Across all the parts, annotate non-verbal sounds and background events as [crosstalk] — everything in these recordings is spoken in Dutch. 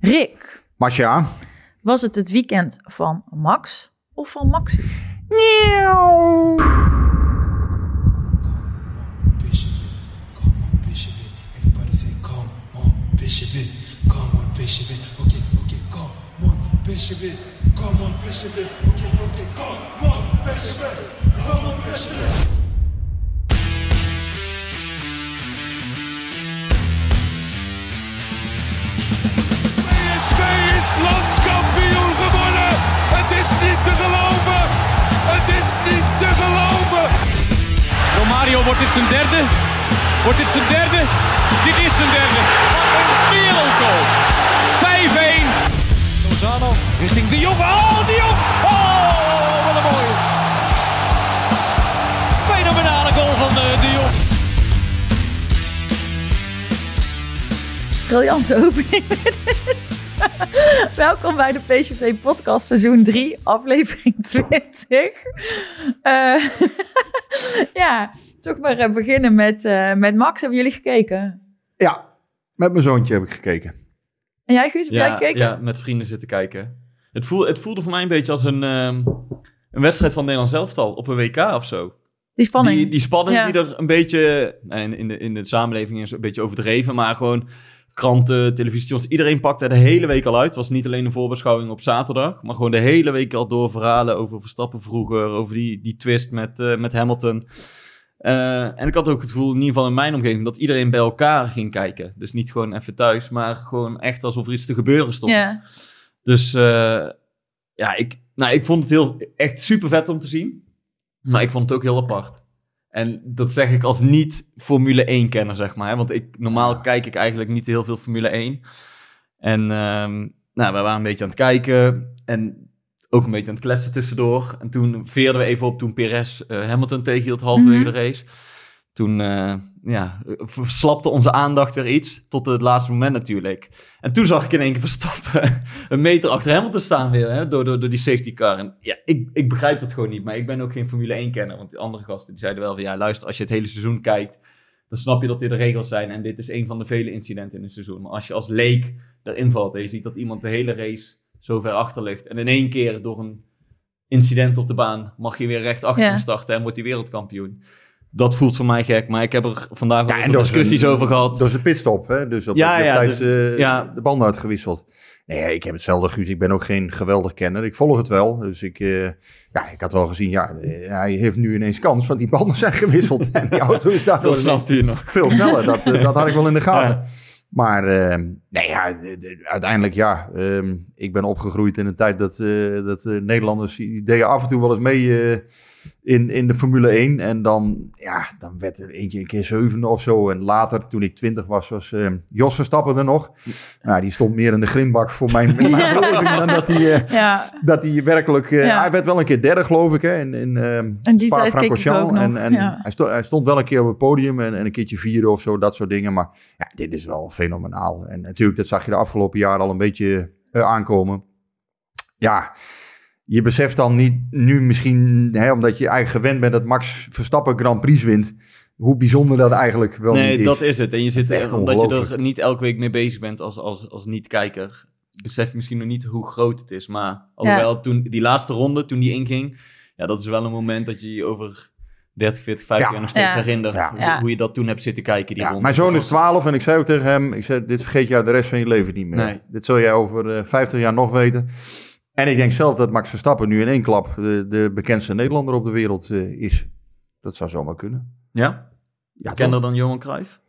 Rick, Masja? was het het weekend van Max of van Maxi? It, come on, Bishop. Okay, okay, come on, Bishop it, come on, Bishop is landskampioen geworden. Het is niet te geloven. Het is niet te geloven. Romario, wordt dit zijn derde? Wordt dit zijn derde? Dit is zijn derde. Wat een wereldgoal. 5-1. Lozano richting De Jong. Oh, De Jong. Oh, wat een mooie. Fenomenale goal van eh, De Jong. Briljante opening. [laughs] [laughs] Welkom bij de PCV podcast seizoen 3, aflevering [laughs] 20. Eh, [laughs] ja, toch maar eh, beginnen met, eh, met Max. Hebben jullie gekeken? Ja, met mijn zoontje heb ik gekeken. En jij Guus, heb jij gekeken? ja, met vrienden zitten kijken. Het voelde, het voelde voor mij een beetje als een, ehm, een wedstrijd van Nederlands elftal op een WK of zo. Die spanning. Die, die spanning Ja. die er een beetje, in, in, de, in de samenleving is een beetje overdreven, maar gewoon kranten, televisiestations, iedereen pakte er de hele week al uit. Het was niet alleen een voorbeschouwing op zaterdag, maar gewoon de hele week al door verhalen over Verstappen vroeger, over die, die twist met, eh, met Hamilton. Eh, en ik had ook het gevoel, in ieder geval in mijn omgeving, dat iedereen bij elkaar ging kijken. Dus niet gewoon even thuis, maar gewoon echt alsof er iets te gebeuren stond. Dus eh, ja, ik, nou, ik vond het heel, echt super vet om te zien. Maar ik vond het ook heel apart. En dat zeg ik als niet-Formule 1-kenner, zeg maar. Hè? Want ik, normaal kijk ik eigenlijk niet heel veel Formule 1. En ehm, nou, we waren een beetje aan het kijken. En ook een beetje aan het kletsen tussendoor. En toen veerden we even op toen Perez eh, Hamilton tegenhield halverwege Mhm. de race. Toen eh, ja, verslapte onze aandacht weer iets. Tot het laatste moment natuurlijk. En toen zag ik in één keer Verstappen [laughs] een meter achter Hamilton staan weer. Hè, door, door, door die safety car. En ja, ik, ik begrijp dat gewoon niet. Maar ik ben ook geen Formule 1-kenner. Want die andere gasten die zeiden wel van... Ja, luister, als je het hele seizoen kijkt... Dan snap je dat dit de regels zijn. En dit is een van de vele incidenten in een seizoen. Maar als je als leek erin valt... En je ziet dat iemand de hele race zo ver achter ligt. En in één keer door een incident op de baan... Mag je weer recht achter Ja. hem starten. En wordt hij wereldkampioen. Dat voelt voor mij gek. Maar ik heb er vandaag ook is discussies een- over gehad. Dat is de pitstop, hè? Dus op Ja, ja, tijd dus- eh, ja. de banden uitgewisseld. Nee, ik heb hetzelfde, Guus. Ik ben ook geen geweldig kenner. Ik volg het wel. Dus ik, eh, ja, ik had wel gezien, ja, eh, hij heeft nu ineens kans, want die banden zijn gewisseld. [laughs] en die auto is daardoor Dat snapt u nog. veel sneller. Dat, dat had ik wel in de [laughs] gaten. Ja. Maar eh, nee, ja, de- de- uiteindelijk ja. ehm, ik ben opgegroeid in een tijd dat, dat Nederlanders die deden af en toe wel eens mee in, in de Formule 1. En dan, ja, dan werd er eentje een keer zevende of zo. En later, toen ik twintig was, was eh, Jos Verstappen er nog. Nou, die stond meer in de grimbak voor mijn, [laughs] mijn beleving dan dat hij... eh, Ja, dat hij werkelijk... eh, Ja. Hij werd wel een keer derde, geloof ik, hè, in, in En Spa-Francorchamps. En, en ja. hij, stond, hij stond wel een keer op het podium en, en een keertje vierde of zo, dat soort dingen. Maar ja, dit is wel fenomenaal. En natuurlijk, dat zag je de afgelopen jaren al een beetje aankomen. Ja, je beseft dan niet nu misschien, hè, omdat je eigenlijk gewend bent dat Max Verstappen Grand Prix wint, hoe bijzonder dat eigenlijk wel nee, niet is. dat is het. En je zit echt er, omdat je er niet elke week mee bezig bent als, als, als niet-kijker, besef je misschien nog niet hoe groot het is. Maar alhoewel, toen, die laatste ronde, toen die inging, ja, dat is wel een moment dat je je over 30, 40, 50 Ja. jaar nog steeds Ja. herinnert. Ja. Hoe, Ja. hoe je dat toen hebt zitten kijken, die Ja, ronde. mijn zoon is was- 12 en ik zei ook tegen hem, ik zei, dit vergeet jij de rest van je leven niet meer. Nee. Dit zul jij over eh, 50 jaar nog weten. En ik denk zelf dat Max Verstappen nu in één klap de, de bekendste Nederlander op de wereld eh, is. Dat zou zomaar kunnen. Ja? Ja, Bekender toch? dan Johan Cruijff?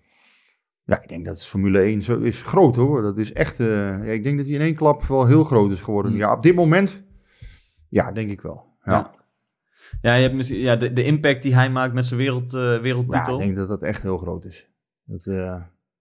ja, ik denk dat Formule 1 zo is groot hoor. Dat is echt, eh, ja, ik denk dat hij in één klap wel heel groot is geworden. Hmm. Ja, op dit moment, ja, denk ik wel. Ja, Ja. Ja, je hebt misschien, ja de, de impact die hij maakt met zijn wereld, eh, Ja, wereldtitel. ik denk dat dat echt heel groot is. Dat,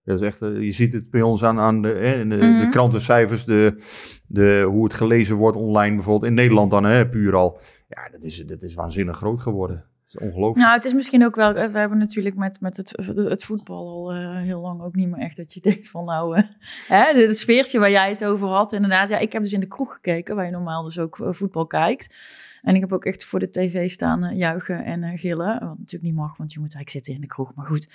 Dat is echt, eh, je ziet het bij ons aan, aan de, hè, in de, Mhm. de krantencijfers, de, de, hoe het gelezen wordt online, bijvoorbeeld in Nederland dan, hè, puur al. Ja, dat is, dat is waanzinnig groot geworden. Dat is ongelooflijk. Nou, het is misschien ook wel. We hebben natuurlijk met, met het, het voetbal al eh, heel lang ook niet meer echt dat je denkt van nou, eh, [laughs] hè, het sfeertje waar jij het over had. Inderdaad, ja, ik heb dus in de kroeg gekeken, waar je normaal dus ook eh, voetbal kijkt. En ik heb ook echt voor de tv staan eh, juichen en eh, gillen. Wat natuurlijk niet mag, want je moet eigenlijk zitten in de kroeg. Maar goed.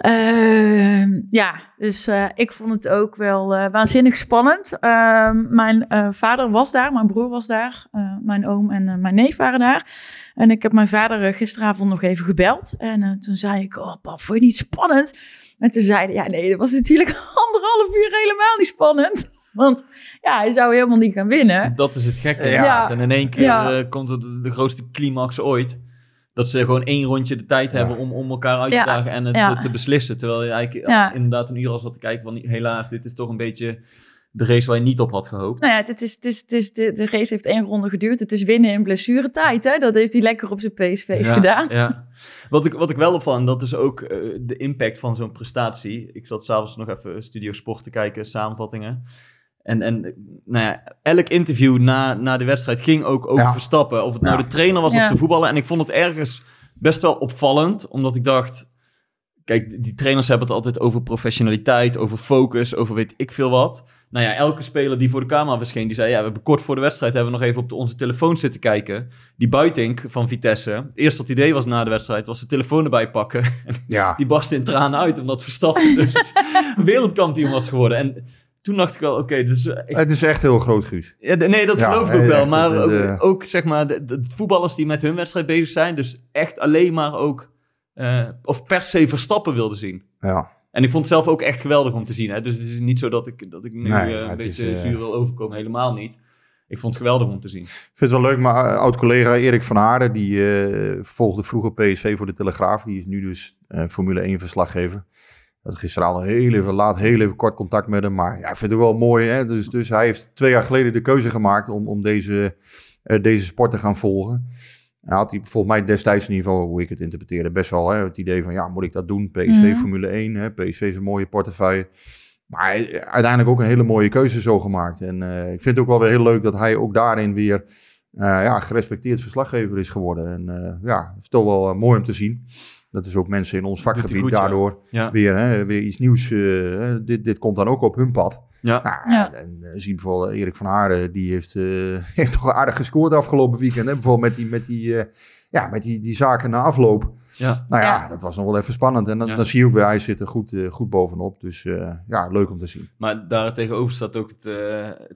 Ehm, ja, dus eh, ik vond het ook wel eh, waanzinnig spannend. Ehm, mijn eh, vader was daar, mijn broer was daar, eh, mijn oom en mijn neef waren daar. En ik heb mijn vader gisteravond nog even gebeld. En eh, toen zei ik, oh pap, vond je niet spannend? En toen zei hij, ja nee, dat was natuurlijk [laughs] anderhalf uur helemaal niet spannend. Want ja, hij zou helemaal niet gaan winnen. Dat is het gekke. Ja. En in één keer Ja. eh, komt het de, de grootste climax ooit. Dat ze gewoon één rondje de tijd Ja. hebben om, om elkaar uit te Ja. dagen en het Ja. eh, te beslissen. Terwijl je eigenlijk Ja. inderdaad een uur al zat te kijken van helaas, dit is toch een beetje de race waar je niet op had gehoopt. Nou ja, het is, het is, het is, de, de race heeft één ronde geduurd. Het is winnen in blessuretijd. Hè? Dat heeft hij lekker op zijn PSV's Ja, gedaan. Ja. Wat, ik, wat ik wel opval, en dat is ook eh, de impact van zo'n prestatie. Ik zat s'avonds nog even Studio Sport te kijken, samenvattingen. En, en nou ja, elk interview na, na de wedstrijd ging ook over Ja. Verstappen. Of het nou Ja. de trainer was Ja. of de voetballer. En ik vond het ergens best wel opvallend, omdat ik dacht... Kijk, die trainers hebben het altijd over professionaliteit, over focus, over weet ik veel wat. Nou ja, elke speler die voor de camera verscheen, die zei... Ja, we hebben kort voor de wedstrijd hebben we nog even op de, onze telefoon zitten kijken. Die Buitink van Vitesse, het eerste wat idee was na de wedstrijd, was de telefoon erbij pakken. [laughs] Ja, Die barstte in tranen uit, omdat Verstappen dus [laughs] wereldkampioen was geworden. En toen dacht ik wel, oké, echt het is echt heel groot, Guus. ja, nee, dat Ja, geloof ik ook wel. echt, Maar ook, eh, ook, zeg maar, de, de voetballers die met hun wedstrijd bezig zijn, dus echt alleen maar ook, eh, of per se Verstappen wilden zien. Ja, En ik vond het zelf ook echt geweldig om te zien. Hè? Dus het is niet zo dat ik, dat ik nu Nee, eh, een is, beetje eh, zuur wil overkomen. Helemaal niet. Ik vond het geweldig om te zien. Ik vind het wel leuk, maar eh, oud-collega Erik van Aarden, die eh, volgde vroeger PSV voor de Telegraaf. Die is nu dus eh, Formule 1 verslaggever. Ik had gisteravond heel even laat, heel even kort contact met hem. Maar ja, ik vind het wel mooi. Hè? Dus, dus hij heeft twee jaar geleden de keuze gemaakt om, om deze, eh, deze sport te gaan volgen. En had hij volgens mij destijds in ieder geval, hoe ik het interpreteerde, best wel hè, het idee van, ja, moet ik dat doen? PSV Mhm. Formule 1, hè? PSV is een mooie portefeuille. Maar hij- uiteindelijk ook een hele mooie keuze zo gemaakt. En eh, ik vind het ook wel weer heel leuk dat hij ook daarin weer eh, ja, gerespecteerd verslaggever is geworden. En ja, het is toch wel mooi om te zien. Dat is ook mensen in ons vakgebied goed, daardoor Ja. weer, hè, weer iets nieuws. eh, dit, dit komt dan ook op hun pad. Ja. Nou, Ja. En eh, zie bijvoorbeeld Erik van Haarden, die heeft, eh, [laughs] heeft toch aardig gescoord afgelopen weekend. Hè? Bijvoorbeeld met die, met die, eh, ja, met die, die zaken na afloop. Ja. Nou ja, Ja. dat was nog wel even spannend. En dan, Ja. dan zie je ook weer, hij zit er goed, eh, goed bovenop. Dus eh, ja, leuk om te zien. Maar daar tegenover staat ook het eh,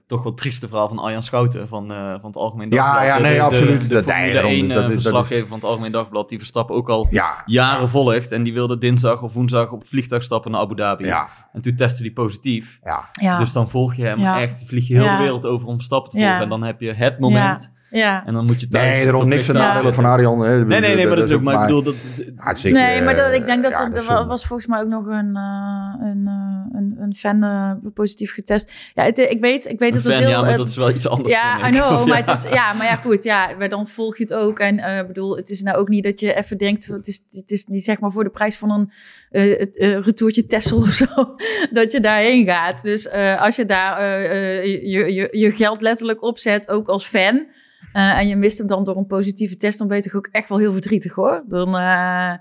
toch wel trieste verhaal van Arjan Schouten van, eh, van het Algemeen Ja, Dagblad. ja, De- nee, de, absoluut. De, de Dat- Formule nee, daarom, 1 dus dat is- dat is- verslaggever van het Algemeen Dagblad, die Verstappen ook al Ja, jaren volgt. En die wilde dinsdag of woensdag op het vliegtuig stappen naar Abu Dhabi. ja, En toen testte hij positief. ja. Ja, Dus dan volg je hem Ja. echt. Die vlieg je heel Ja. de wereld over om Verstappen te volgen. Ja. En dan heb je het moment. Ja. En dan moet je thuis... Nee, daarom niks aan nadelen van. Arjan. Hè. Nee, nee, nee, maar dat is ook... Maar ik bedoel, dat, Ja, zeker, Nee, maar dat, ik denk dat ja, er, dat er was volgens mij ook nog een, eh, een, eh, een, een fan eh, positief getest. Ja, het, ik weet, ik weet dat het heel... ja, maar dat is wel iets anders. Ja, I know, Of maar, ja. het is, ja, maar ja, goed, ja, maar dan volg je het ook. En eh, ik bedoel, het is nou ook niet dat je even denkt, het is, het is niet zeg maar voor de prijs van een eh, het, eh, retourtje Tessel of zo, [laughs] dat je daarheen gaat. Dus eh, als je daar je, je, je geld letterlijk opzet, ook als fan, eh, en je mist hem dan door een positieve test, dan ben je toch ook echt wel heel verdrietig hoor. Dan... eh,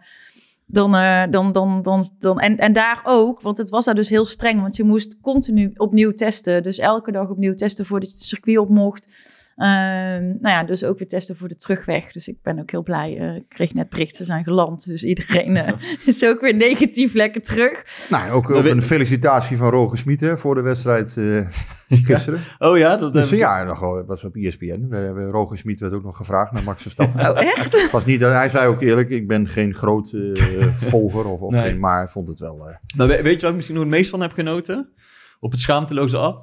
dan, eh, dan, dan, dan, dan, en, en daar ook, want het was daar dus heel streng, want je moest continu opnieuw testen. Dus elke dag opnieuw testen voordat je het circuit op mocht. Ehm, nou ja, dus ook weer testen voor de terugweg. Dus ik ben ook heel blij. eh, ik kreeg net bericht, ze zijn geland. Dus iedereen eh, [laughs] is ook weer negatief lekker terug. Nou, ook, ook een felicitatie van Roger Smit hè, voor de wedstrijd eh, [laughs] gisteren. Oh ja, dat Dus ja, nog, was op ESPN. We, we- Roger Smit werd ook nog gevraagd naar Max Verstappen. Oh, echt? Was niet, hij zei ook eerlijk, ik ben geen groot [laughs] volger, of, of Nee. geen, maar hij vond het wel... eh, we- weet je wat ik misschien nog het meest van heb genoten? Op het schaamteloze af.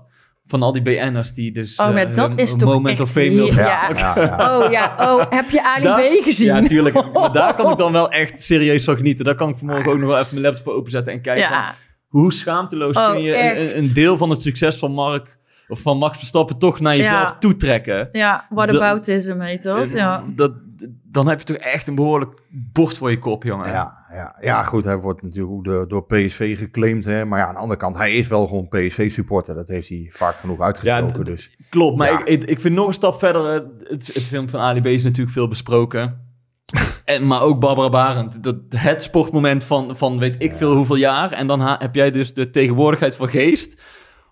Van al die BN'ers die dus... Oh, maar eh, dat is toch Moment echt of fame wilden- ja, Ja. ja, ja. Oh ja, oh, heb je Ali Daar- B gezien? Ja, tuurlijk. Maar daar kan ik dan wel echt serieus van genieten. Daar kan ik vanmorgen ook nog wel even mijn laptop voor openzetten en kijken. Van hoe schaamteloos Oh, kun je een, deel van het succes van Mark of van Max Verstappen toch naar jezelf Ja. toetrekken? Ja, what aboutism heet dat. Ja. Dat, dan heb je toch echt een behoorlijk borst voor je kop, jongen. Ja, ja, ja, goed, hij wordt natuurlijk ook door, door PSV geclaimd. Hè? Maar ja, aan de andere kant, hij is wel gewoon PSV-supporter. Dat heeft hij vaak genoeg uitgesproken. Ja, dus. Klopt, maar Ja. ik, ik, vind nog een stap verder. Het, het film van Ali B is natuurlijk veel besproken. [laughs] En, maar ook Barbara Barend. Dat, het sportmoment van, van weet ik veel hoeveel jaar. En dan heb jij dus de tegenwoordigheid van geest.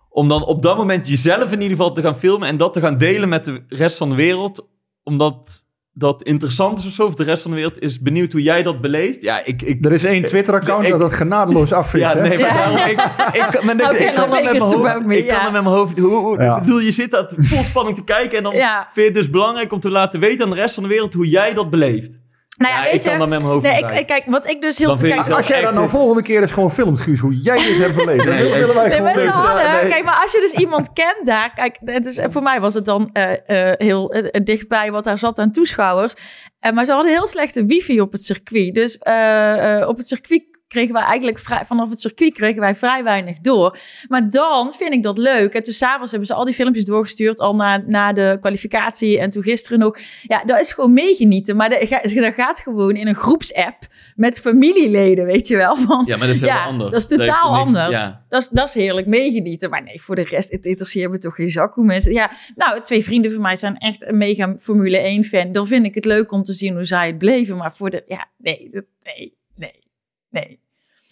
Om dan op dat moment jezelf in ieder geval te gaan filmen. En dat te gaan delen met de rest van de wereld. Omdat dat interessant is of zo. Of de rest van de wereld is benieuwd hoe jij dat beleeft. Ja, ik... ik Er is één Twitter-account dat dat genadeloos [laughs] afvindt. ja, nee, maar Ja. daarom, ik, ik, [laughs] ik, kan dan dat met mijn ik hoofd, ik kan dat met mijn hoofd, hoe, hoe, Ja. ik bedoel, je zit dat vol spanning te kijken en dan Ja. vind je het dus belangrijk om te laten weten aan de rest van de wereld hoe jij dat beleeft. Nou ja, Ja, weet ik kan je, dat met mijn hoofd nee, ik, kijk, wat ik dus heel... Dan vind ik kijk, zelf Als jij dat nou volgende keer eens gewoon filmt, Guus, hoe jij dit hebt beleefd. Dat Nee, willen willen wij Nee, gewoon hadden, Nee. kijk, maar als je dus iemand kent daar... Kijk, het is, voor mij was het dan eh, eh, heel eh, dichtbij wat daar zat aan toeschouwers. Maar ze hadden heel slechte wifi op het circuit. Dus eh, eh, op het circuit kregen wij eigenlijk vrij, vanaf het circuit kregen wij vrij weinig door. Maar dan vind ik dat leuk. En toen s'avonds hebben ze al die filmpjes doorgestuurd, al na, na de kwalificatie. En toen gisteren nog. Ja, dat is gewoon meegenieten. Maar dat, ga- dat gaat gewoon in een groepsapp met familieleden, weet je wel. Van, Ja, maar dat is ja, helemaal anders. dat is totaal er niks- anders. ja. Dat, is, dat is heerlijk meegenieten. Maar nee, voor de rest, het interesseert me toch geen zak hoe mensen... Ja, nou, twee vrienden van mij zijn echt een mega Formule 1-fan. Dan vind ik het leuk om te zien hoe zij het bleven. Maar voor de... Ja, nee, nee, nee.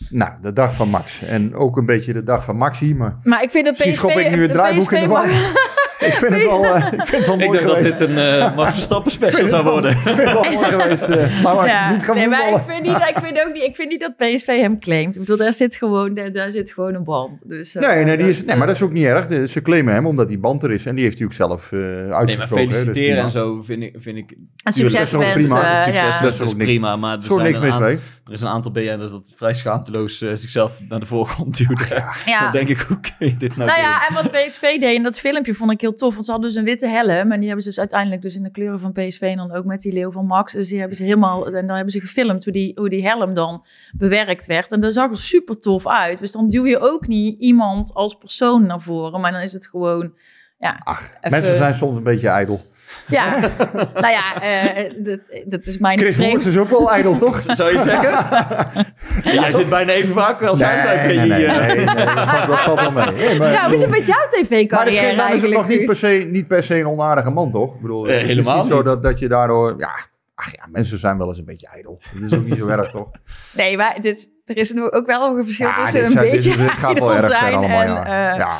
Nou, de dag van Max. En ook een beetje de dag van Maxi. Maar Maar ik vind dat PSV... Misschien schop ik nu het draaiboek in de war. [laughs] ik vind het wel, eh, ik vind het wel Ik mooi denk dat geweest. dit een eh Max Verstappen Ik special het zou worden. Ik vind het wel mooi [laughs] geweest. eh, maar Max, Ja, niet gaan nee, maar ik vind, niet, ik, vind ook niet, ik vind niet dat PSV hem claimt. Ik bedoel, daar zit gewoon, daar, daar zit gewoon een band. Dus, eh, Nee, nee, die is, nee, maar dat is ook niet erg. Ze claimen hem omdat die band er is. En die heeft hij ook zelf eh Nee, maar uitgesproken. hè, dus feliciteren en zo vind ik... Vind ik Een succes dat is prima. eh, Succes, ja. dat is ook niks- prima. Maar er, is zijn niks een mis mee. Er is een aantal BN'ers dat vrij schaamteloos eh, zichzelf naar de voorgrond duwde. [laughs] Ja. Dan denk ik, hoe kun je dit nou, Nou doen? ja, en wat PSV deed in dat filmpje vond ik heel tof. Want ze hadden dus een witte helm. En die hebben ze dus uiteindelijk dus in de kleuren van PSV en dan ook met die leeuw van Max. Dus die hebben ze helemaal, en dan hebben ze gefilmd hoe die, hoe die helm dan bewerkt werd. En dat zag er super tof uit. Dus dan duw je ook niet iemand als persoon naar voren. Maar dan is het gewoon, ja. Ach, even- mensen zijn soms een beetje ijdel. Ja, [laughs] nou ja, eh, dat, dat is mij niet Chris vreemd. is ook wel ijdel, toch? [laughs] Zou je zeggen? [laughs] Jij zit bijna even vaak als hij bij nee, VI. nee, nee, nee, nee, dat, valt, dat valt wel mee. Nee, maar, Ja, hoe is het met jouw maar dat is, tv-carrière geen- dan is het eigenlijk? nog niet per, se, niet per se een onaardige man, toch? Ik bedoel, Eh, het is helemaal niet zo dat, dat je daardoor... Ja, ach ja, mensen zijn wel eens een beetje ijdel. Dat is ook niet zo erg, toch? Nee, maar dit, er is ook wel een verschil Ja, tussen dit, een dit, beetje dit gaat wel ijdel erg ver zijn allemaal, en, ja. eh, ja.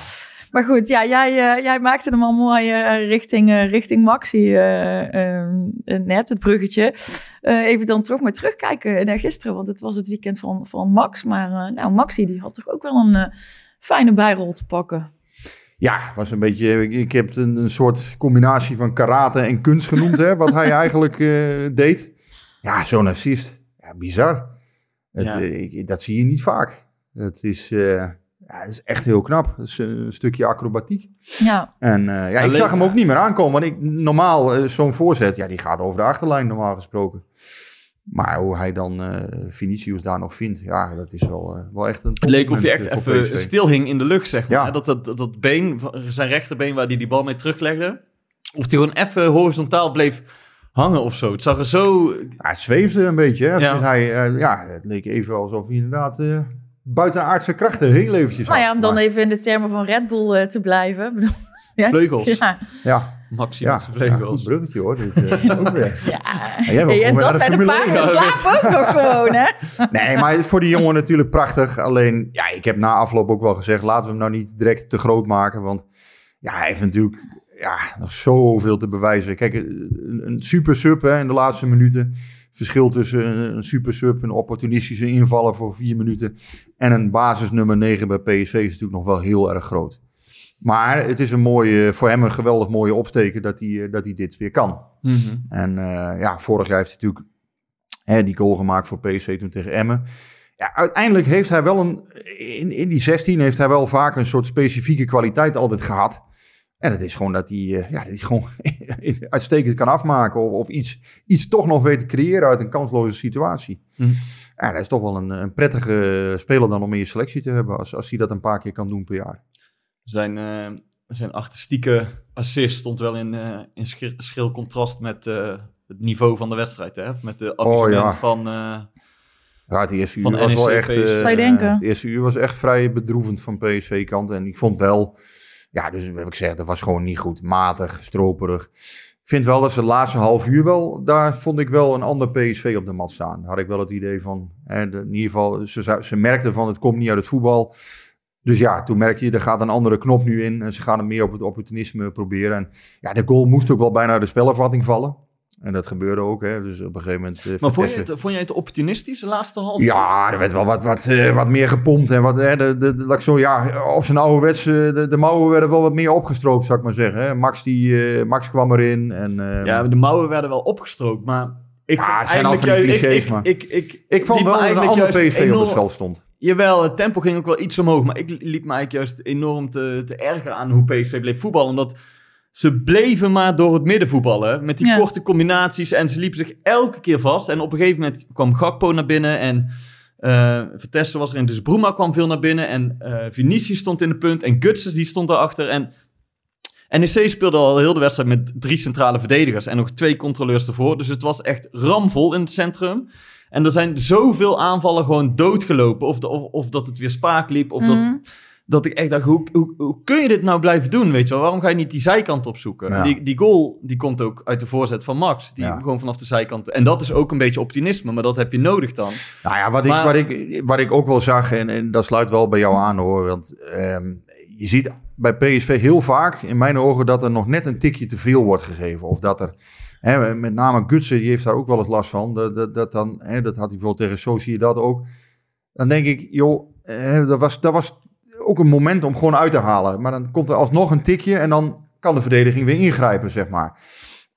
Maar goed, ja, jij, eh, jij maakte hem al mooi eh, richting, eh, richting Maxi eh, ehm, eh, net, het bruggetje. Eh, even dan toch maar terugkijken naar gisteren, want het was het weekend van, van Max. Maar nou, Maxi die had toch ook wel een eh, fijne bijrol te pakken. Ja, was een beetje. Ik, heb het een, een soort combinatie van karate en kunst genoemd, hè, wat hij [laughs] eigenlijk eh, deed. Ja, zo'n assist. Ja, bizar. Het, Ja. ik- dat zie je niet vaak. Het is, eh, ja, het is echt heel knap. Het is een stukje acrobatiek. Ja, En eh, ja, ik zag hem ook niet meer aankomen. Want ik, normaal, eh, zo'n voorzet, ja, die gaat over de achterlijn normaal gesproken. Maar hoe hij dan eh Vinicius daar nog vindt, ja, dat is wel, eh, wel echt een Het leek of je echt eh, even PSV. stil hing in de lucht, zeg maar. Ja. Dat, dat, dat, dat been, zijn rechterbeen waar hij die bal mee teruglegde, of die gewoon even horizontaal bleef hangen of zo. Het zag er zo... Ja, het zweefde een beetje. Hè? Ja. Dus hij, eh, ja, het leek even alsof hij inderdaad eh buitenaardse krachten heel eventjes nou ja, om dan Maar, even in de termen van Red Bull eh, te blijven. [laughs] Ja, Vleugels. Ja, Ja, ja, goed vleugels. bruggetje hoor. Dit, eh, ook weer. ja. Ja, jij wil Hey, en dat bij de paarden 1. slapen ook nog gewoon, hè? Nee, maar voor die jongen natuurlijk prachtig. Alleen, ja, ik heb na afloop ook wel gezegd, laten we hem nou niet direct te groot maken. Want ja, hij heeft natuurlijk ja, nog zoveel te bewijzen. Kijk, een, een super sub hè, in de laatste minuten. Verschil tussen een, een super sub, een opportunistische invaller voor vier minuten. En een basis nummer 9 bij PSV is natuurlijk nog wel heel erg groot. Maar het is een mooie, voor hem een geweldig mooie opsteken dat hij, eh, dat hij dit weer kan. Mhm. En eh, ja, vorig jaar heeft hij natuurlijk hè, die goal gemaakt voor PSV toen tegen Emmen. Ja, uiteindelijk heeft hij wel een, in, in die 16 heeft hij wel vaak een soort specifieke kwaliteit altijd gehad. En dat is gewoon dat hij, eh, ja, dat hij gewoon [laughs] uitstekend kan afmaken of, of iets, iets toch nog weet te creëren uit een kansloze situatie. Mhm. Ja, dat is toch wel een, een prettige speler dan om in je selectie te hebben als, als hij dat een paar keer kan doen per jaar. Zijn, eh, zijn artistieke assist stond wel in, eh, in schil, schil contrast met, eh, het niveau van de wedstrijd. Hè? Met de amusement ja. van... eh, Ja, het eerste uur was wel NEC, echt... PSV. eh, Zou je denken? Het eerste uur was echt vrij bedroevend van PSV-kant. En ik vond wel... Ja, dus wat ik zeg, dat was gewoon niet goed. Matig, stroperig. Ik vind wel dat ze de laatste half uur wel... Daar vond ik wel een ander PSV op de mat staan. Had ik wel het idee van... Hè, in ieder geval, ze, ze merkten van het komt niet uit het voetbal. Dus ja, toen merkte je, er gaat een andere knop nu in. En ze gaan het meer op het opportunisme proberen. En ja, de goal moest ook wel bijna de spelervatting vallen. En dat gebeurde ook. Hè. Dus op een gegeven moment... eh, maar vond, je het, vond jij het opportunistisch de laatste half? ja, er werd wel wat, wat, eh, wat meer gepompt. En wat, hè, de, de, de- ik zo, ja, op zijn ouderwets, eh, de, de mouwen werden wel wat meer opgestroopt, zou ik maar zeggen. Hè. Max, die, Max kwam erin. En, Ja, de mouwen werden wel opgestrookt, maar... Ik Ja, vond het zijn al van die ik- clichés, ik, maar- Ik, ik, ik vond liet wel dat een eigenlijk ander juist PSV op het veld stond. Jawel, het tempo ging ook wel iets omhoog. Maar ik liet me eigenlijk juist enorm te, te ergeren aan hoe PSV bleef voetballen. Omdat ze bleven maar door het midden voetballen. Met die Ja. korte combinaties. En ze liepen zich elke keer vast. En op een gegeven moment kwam Gakpo naar binnen. En eh Vertessen was erin. Dus Bruma kwam veel naar binnen. En eh Vinicius stond in de punt. En Gutses die stond daarachter. En NEC speelde al heel de wedstrijd met drie centrale verdedigers. En nog twee controleurs ervoor. Dus het was echt ramvol in het centrum. En er zijn zoveel aanvallen gewoon doodgelopen. Of, de- of, of dat het weer spaak liep. Of dat, Mhm. Dat ik echt dacht, hoe, hoe, hoe kun je dit nou blijven doen? Weet je wel? Waarom ga je niet die zijkant opzoeken? Ja. Die, die goal die komt ook uit de voorzet van Max. Die Ja. gewoon vanaf de zijkant. En dat is ook een beetje optimisme. Maar dat heb je nodig dan. Nou ja, wat, Maar- ik, wat, ik, wat ik ook wel zag, en, en dat sluit wel bij jou aan hoor. Want ehm, je ziet bij PSV heel vaak, in mijn ogen, dat er nog net een tikje te veel wordt gegeven. Of dat er, hè, met name Gutsen, die heeft daar ook wel eens last van. Dat, dat, dat, dan, hè, dat had hij bijvoorbeeld tegen Sociedad ook. Dan denk ik, joh, hè, dat, was, dat was ook een moment om gewoon uit te halen. Maar dan komt er alsnog een tikje en dan kan de verdediging weer ingrijpen, zeg maar.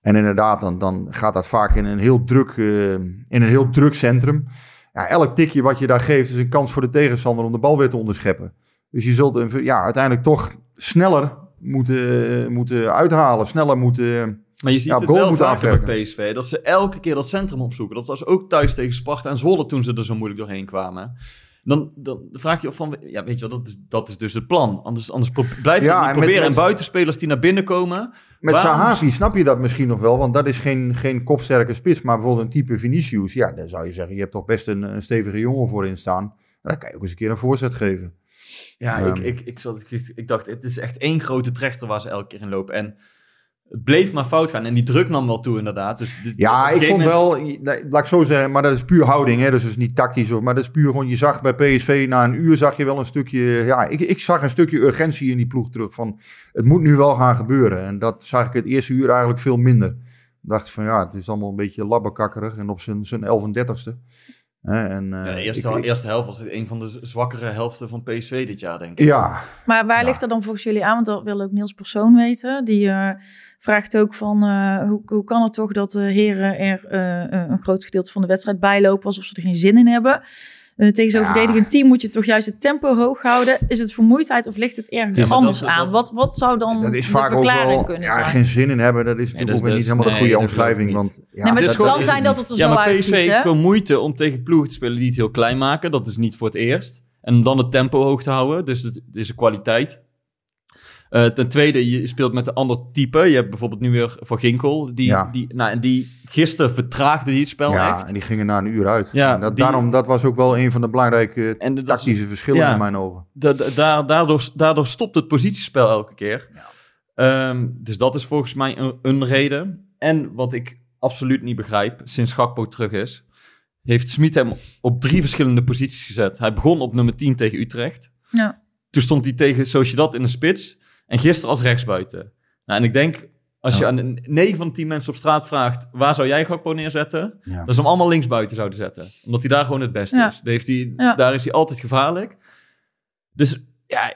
En inderdaad, dan, dan gaat dat vaak in een heel druk, eh, in een heel druk centrum. Ja, elk tikje wat je daar geeft is een kans voor de tegenstander om de bal weer te onderscheppen. Dus je zult een- ja, uiteindelijk toch sneller moeten, moeten uithalen, sneller moeten... Maar je ziet Ja, het wel vaker bij PSV. Dat ze elke keer dat centrum opzoeken. Dat was ook thuis tegen Sparta en Zwolle toen ze er zo moeilijk doorheen kwamen. Dan, dan vraag je af van, ja weet je wel, dat is, dat is dus het plan. Anders, anders pro- blijf je Ja, niet en proberen. met- En buitenspelers die naar binnen komen. Met Waarom- Sahavi snap je dat misschien nog wel, want dat is geen, geen kopsterke spits, maar bijvoorbeeld een type Vinicius. Ja, dan zou je zeggen, je hebt toch best een, een stevige jongen voorin staan. Dan kan je ook eens een keer een voorzet geven. Ja, Ehm. ik, ik, ik, zat, ik, ik dacht, het is echt één grote trechter waar ze elke keer in lopen. En het bleef maar fout gaan. En die druk nam wel toe inderdaad. Dus de- Ja, ik vond moment- wel, laat ik zo zeggen, maar dat is puur houding, hè, dus het is niet tactisch. Of, maar dat is puur gewoon, je zag bij PSV na een uur zag je wel een stukje, ja, ik, ik zag een stukje urgentie in die ploeg terug van, het moet nu wel gaan gebeuren. En dat zag ik het eerste uur eigenlijk veel minder. Ik dacht van, ja, het is allemaal een beetje labbekakkerig en op zijn, zijn 11 en 30ste. Hè, en, eh, Ja, de eerste, ik- ik- eerste helft was een van de zwakkere helften van PSV dit jaar, denk ik. ja, Maar waar Ja. ligt dat dan volgens jullie aan? Want dat wil ook Niels Persoon weten. Die eh, vraagt ook van eh, hoe, hoe kan het toch dat de heren er eh, eh, een groot gedeelte van de wedstrijd bijlopen alsof ze er geen zin in hebben? Eh, tegen zo'n Ja. verdedigend team moet je toch juist het tempo hoog houden. Is het vermoeidheid of ligt het ergens Ja, anders dat- aan? dat- Wat, wat zou dan dat is de vaak ook verklaring wel, kunnen ja, zijn? geen zin in hebben. Dat is natuurlijk ook weer niet helemaal de nee, goede geloof ik omschrijving. Want, ja, nee, maar het het kan is zijn het dat het er Ja, zo maar PSV heeft gewoon moeite om tegen ploegen te spelen die het heel klein maken. Dat is niet voor het eerst. En dan het tempo hoog te houden. Dus het is een kwaliteit. Eh, ten tweede, je speelt met een ander type. Je hebt bijvoorbeeld nu weer Van Ginkel. Die, Ja. die, nou, en die gisteren vertraagde die het spel ja, echt. en die gingen na een uur uit. Ja, En dat, die- daarom, dat was ook wel een van de belangrijke En tactische verschillen ja. in mijn ogen. Da- da- daar, daardoor, daardoor stopt het positiespel elke keer. Ehm, dus dat is volgens mij een, een reden. En wat ik absoluut niet begrijp, sinds Gakpo terug is, heeft Smit hem op drie verschillende posities gezet. Hij begon op nummer 10 tegen Utrecht. Ja. Toen stond hij tegen Sociedad in de spits. En gisteren als rechtsbuiten. Nou, en ik denk, als je aan 9 van de 10 mensen op straat vraagt... waar zou jij Gakpo neerzetten? Ja. Dat ze hem allemaal linksbuiten zouden zetten. Omdat hij daar gewoon het beste Ja. is. Daar, heeft hij, Ja. daar is hij altijd gevaarlijk. Dus ja,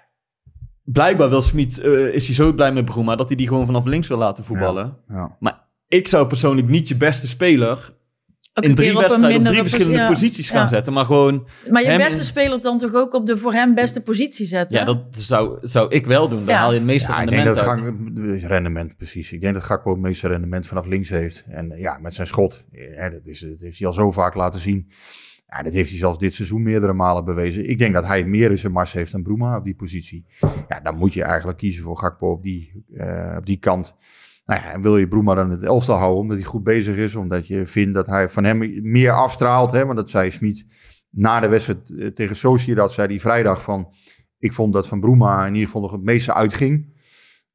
blijkbaar wil Smit, eh, is hij zo blij met Bruma... dat hij die gewoon vanaf links wil laten voetballen. Ja. Ik zou persoonlijk niet je beste speler... Ook in drie op wedstrijden op drie verschillende posi- ja. posities gaan Ja. zetten. Maar gewoon, Maar je hem beste in- speler dan toch ook op de voor hem beste positie zetten? ja, dat zou, zou ik wel doen. Dan Ja. haal je het meeste Ja, ik denk rendement dat uit. Rendement, precies. Ik denk dat Gakpo het meeste rendement vanaf links heeft. En eh, ja, met zijn schot, hè, dat, is, dat heeft hij al zo vaak laten zien. Ja, dat heeft hij zelfs dit seizoen meerdere malen bewezen. Ik denk dat hij meer in zijn mars heeft dan Bruma op die positie. Ja, dan moet je eigenlijk kiezen voor Gakpo op die, eh, op die kant. Nou ja, en wil je Broema dan het elftal houden omdat hij goed bezig is, omdat je vindt dat hij van hem meer afstraalt, hè, want dat zei Smit na de wedstrijd eh, tegen Sociedad, zei hij vrijdag van, ik vond dat van Broema in ieder geval nog het meeste uitging.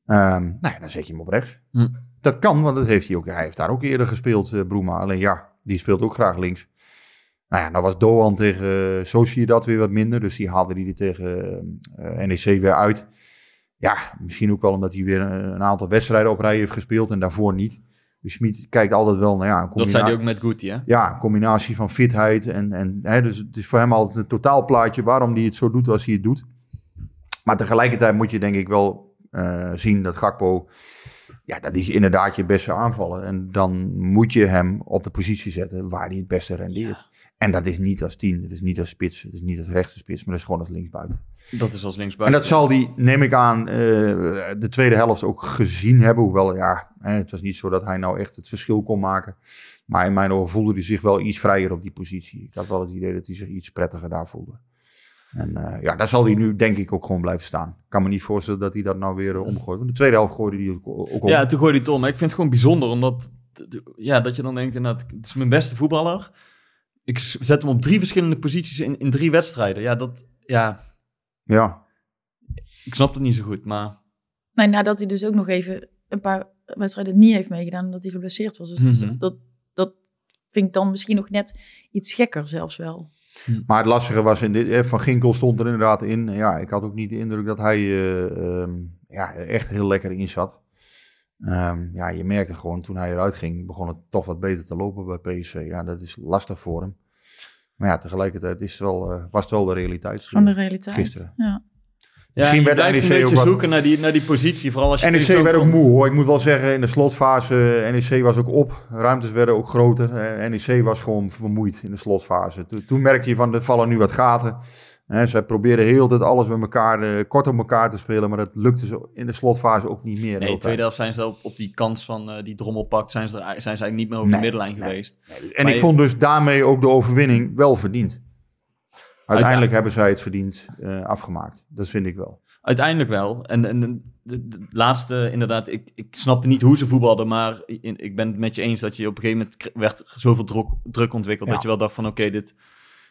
Ehm, nou ja, dan zet je hem op rechts. Hm. Dat kan, want dat heeft hij ook. Hij heeft daar ook eerder gespeeld, eh, Broema. Alleen ja, die speelt ook graag links. Nou ja, nou was Doan tegen uh, Sociedad weer wat minder. Dus die haalde hij er tegen eh, NEC weer uit. Ja, misschien ook wel omdat hij weer een, aantal wedstrijden op rij heeft gespeeld en daarvoor niet. Dus Smit kijkt altijd wel naar ja, een Dat zei hij ook met Guti, hè? ja, een combinatie van fitheid. En, en, hè, dus het is voor hem altijd een totaalplaatje waarom hij het zo doet als hij het doet. Maar tegelijkertijd moet je denk ik wel eh, zien dat Gakpo, ja, dat is inderdaad je beste aanvallen. En dan moet je hem op de positie zetten waar hij het beste rendeert. En dat is niet als tien, dat is niet als spits, het is niet als rechter spits, maar dat is gewoon als linksbuiten. Dat is als En linksbuiten. dat zal die, neem ik aan, eh, de tweede helft ook gezien hebben. Hoewel, ja, het was niet zo dat hij nou echt het verschil kon maken. Maar in mijn ogen voelde hij zich wel iets vrijer op die positie. Ik had wel het idee dat hij zich iets prettiger daar voelde. En eh, ja, daar zal hij nu denk ik ook gewoon blijven staan. Ik kan me niet voorstellen dat hij dat nou weer eh, omgooit. Want de tweede helft gooide hij ook, ook om. Ja, toen gooide hij het om. Ik vind het gewoon bijzonder, omdat ja, dat je dan denkt, inderdaad, het is mijn beste voetballer. Ik zet hem op drie verschillende posities in, in drie wedstrijden. Ja, dat, ja, ja. ik snap het niet zo goed, maar... Nee, nadat hij dus ook nog even een paar wedstrijden niet heeft meegedaan omdat hij geblesseerd was. Dus Mhm. dat, dat vind ik dan misschien nog net iets gekker zelfs wel. Maar het lastige was, in dit, eh, Van Ginkel stond er inderdaad in. Ja, ik had ook niet de indruk dat hij eh, ehm, ja, er echt heel lekker in zat. Ehm, ja, je merkte gewoon toen hij eruit ging, begon het toch wat beter te lopen bij PSV. Ja, dat is lastig voor hem. Maar ja, tegelijkertijd is het wel, eh, was het wel de realiteit. Gewoon de realiteit. Gisteren. Ja. Misschien ja, werd blijft NEC een beetje ook wat- zoeken naar die, naar die positie, vooral als je... NEC werd ook moe hoor. Ik moet wel zeggen, in de slotfase, eh, NEC was ook op. Ruimtes werden ook groter. Eh, NEC was gewoon vermoeid in de slotfase. Toen, toen merkte je van, er vallen nu wat gaten. Hè, zij probeerden heel de tijd alles met elkaar, eh, kort op elkaar te spelen. Maar dat lukte ze in de slotfase ook niet meer. Nee, de altijd. tweede helft zijn ze op, op die kans van eh, die drommel pakt, zijn ze, er, zijn ze eigenlijk niet meer over Nee, de middenlijn nee. geweest. En Maar ik je- vond dus daarmee ook de overwinning wel verdiend. Uiteindelijk hebben zij het verdiend eh, afgemaakt. Dat vind ik wel. Uiteindelijk wel. En, en de, de- de laatste, inderdaad, ik, ik snapte niet hoe ze voetbalden, maar in- ik ben het met je eens dat je op een gegeven moment werd zoveel druk, druk ontwikkeld, Ja. dat je wel dacht van oké, dit,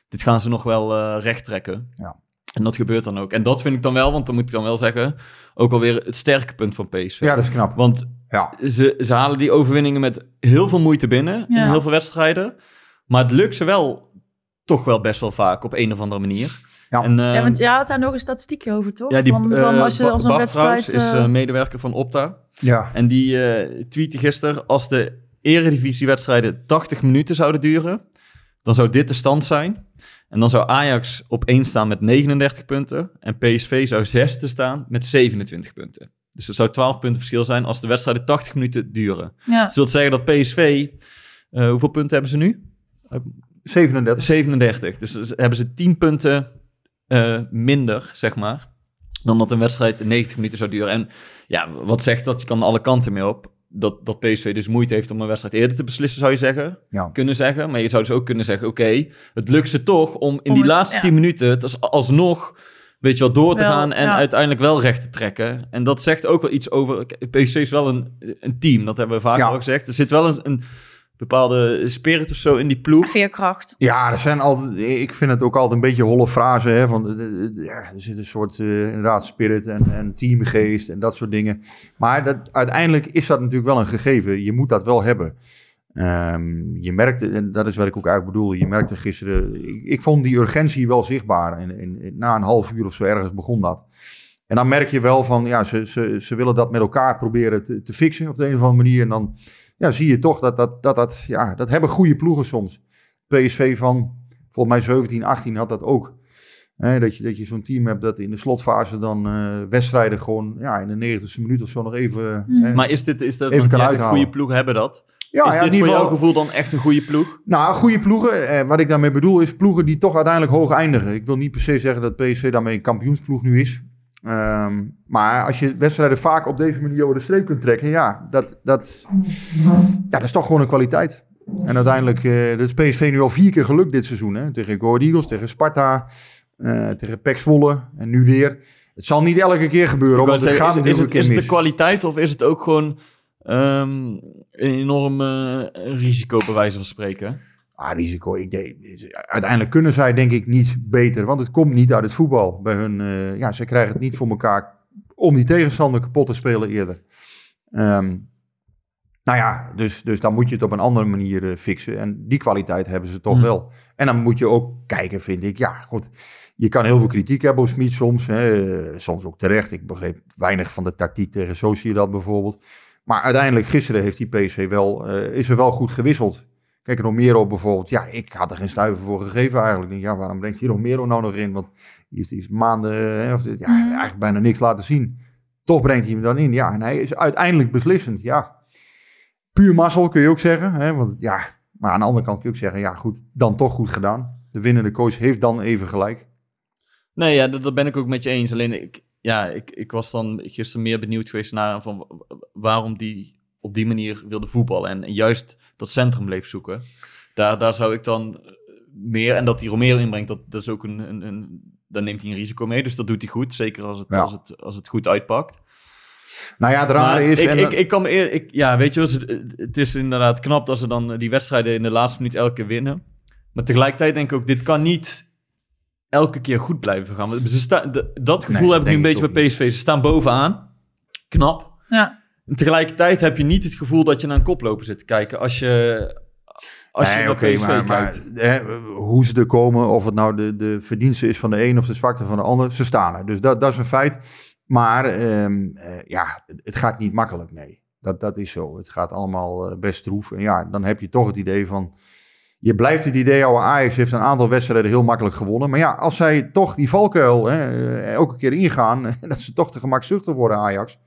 dit gaan ze nog wel eh recht trekken. Ja. En dat gebeurt dan ook. En dat vind ik dan wel, want dan moet ik dan wel zeggen, ook alweer het sterke punt van PSV. Ja, dat is knap. Want Ja, ze, ze halen die overwinningen met heel veel moeite binnen Ja. in heel veel wedstrijden. Maar het lukt ze wel toch wel best wel vaak op een of andere manier. Ja. En, ja, ehm, want je had daar nog een statistiekje over, toch? ja, die van, eh, van als je als een wedstrijd... trouwens is eh, eh, medewerker van Opta. ja. En die eh tweette gisteren, als de eredivisiewedstrijden 80 minuten zouden duren, dan zou dit de stand zijn. En dan zou Ajax op 1 staan met 39 punten en PSV zou zesde staan met 27 punten. Dus er zou 12 punten verschil zijn als de wedstrijden 80 minuten duren. ja. Dat wil zeggen dat PSV, eh, hoeveel punten hebben ze nu? 37. 37. Dus dus hebben ze 10 punten eh, minder, zeg maar, dan dat een wedstrijd 90 minuten zou duren. En ja, wat zegt dat? Je kan alle kanten mee op. Dat, dat PSV dus moeite heeft om een wedstrijd eerder te beslissen, zou je zeggen. Ja. Kunnen zeggen. Maar je zou dus ook kunnen zeggen, oké, het lukt ze toch om in Om die het- laatste ja. 10 minuten het als, alsnog, weet je wel, door te Wel, gaan en ja. uiteindelijk wel recht te trekken. En dat zegt ook wel iets over, PSV is wel een, een team, dat hebben we vaker Ja. al gezegd. Er zit wel een, een bepaalde spirit of zo in die ploeg. Veerkracht. Ja, er zijn altijd, ik vind het ook altijd een beetje holle frase. Hè, van, eh, eh, ja, er zit een soort eh, inderdaad spirit en, en teamgeest en dat soort dingen. Maar dat, uiteindelijk is dat natuurlijk wel een gegeven. Je moet dat wel hebben. Ehm, je merkte, en dat is wat ik ook eigenlijk bedoel, je merkte gisteren, ik, ik vond die urgentie wel zichtbaar. In, in, in- na een half uur of zo ergens begon dat. En dan merk je wel van, ja, ze, ze, ze willen dat met elkaar proberen te, te fixen op de een of andere manier. En dan ja, zie je toch dat dat, dat, dat, ja, dat hebben goede ploegen soms. PSV van, volgens mij 17, 18 had dat ook. Hè, dat je, dat je zo'n team hebt dat in de slotfase dan eh, wedstrijden gewoon ja, in de 90ste minuut of zo nog even... Mm. hè, Maar is dit, is dat, Even want goede ploegen hebben dat. ja, is ja, dit in voor ieder jouw geval- gevoel dan echt een goede ploeg? Nou, goede ploegen. Eh, wat ik daarmee bedoel is ploegen die toch uiteindelijk hoog eindigen. Ik wil niet per se zeggen dat PSV daarmee een kampioensploeg nu is. Ehm, maar als je wedstrijden vaak op deze manier over de streep kunt trekken, ja, dat, dat, ja, dat is toch gewoon een kwaliteit. En uiteindelijk, eh dat is PSV nu al vier keer gelukt dit seizoen. Hè? Tegen Go Eagles, tegen Sparta, eh, tegen PEC Zwolle en nu weer. Het zal niet elke keer gebeuren, want het gaat is, het, is het de kwaliteit of is het ook gewoon ehm, een enorm eh, risico bij wijze van spreken. Ah, risico. Ik denk, uiteindelijk kunnen zij denk ik niet beter, want het komt niet uit het voetbal. Bij hun, eh, ja, ze krijgen het niet voor elkaar om die tegenstander kapot te spelen eerder. Ehm, nou ja, dus, dus dan moet je het op een andere manier eh, fixen. En die kwaliteit hebben ze toch Hmm. wel. En dan moet je ook kijken, vind ik. Ja, goed. Je kan heel veel kritiek hebben op Smit soms. Hè, eh, soms ook terecht. Ik begreep weinig van de tactiek tegen Sociedad bijvoorbeeld. Maar uiteindelijk, gisteren heeft die PC wel, is er wel goed gewisseld. Kijk, Romero bijvoorbeeld. Ja, ik had er geen stuiver voor gegeven eigenlijk. Ja, waarom brengt je Romero nou nog in? Want die heeft, die heeft maanden, hè, of, ja, Mhm. eigenlijk bijna niks laten zien. Toch brengt hij hem dan in. Ja, en hij is uiteindelijk beslissend. Ja, puur mazzel kun je ook zeggen. Hè? Want ja, maar aan de andere kant kun je ook zeggen, ja goed, dan toch goed gedaan. De winnende coach heeft dan even gelijk. Nee, ja, dat, dat ben ik ook met je eens. Alleen, ik, ja, ik, ik was dan gisteren meer benieuwd geweest naar van wa- waarom die op die manier wilde voetballen. En, en juist dat centrum bleef zoeken. Daar, daar zou ik dan meer, en dat die Romero inbrengt, dat, dat is ook een, een, een, daar neemt hij een risico mee. Dus dat doet hij goed, zeker als het, Ja. als het, als het goed uitpakt. Nou ja, het rare is... ik, en, ik, ik kan me eer- ik, ja, weet je wat, het, het is inderdaad knap dat ze dan die wedstrijden in de laatste minuut elke keer winnen. Maar tegelijkertijd denk ik ook, dit kan niet elke keer goed blijven gaan. Want Ze sta, de- dat gevoel Nee, heb ik nu een beetje bij PSV. Ze staan bovenaan. Knap. Ja. En tegelijkertijd heb je niet het gevoel dat je naar een koploper zit te kijken als je, als Nee, je naar oké, PSV maar, kijkt. maar, hè, hoe ze er komen, of het nou de, de verdienste is van de een of de zwakte van de ander, ze staan er. Dus dat, dat is een feit. Maar ehm, eh, ja, het- het gaat niet makkelijk, nee. Dat, dat is zo. Het gaat allemaal eh, best troef. En ja, dan heb je toch het idee van... Je blijft het idee houden, Ajax heeft een aantal wedstrijden heel makkelijk gewonnen. Maar ja, als zij toch die valkuil hè, eh, elke keer ingaan, [laughs] dat ze toch te gemakzuchtig worden, Ajax.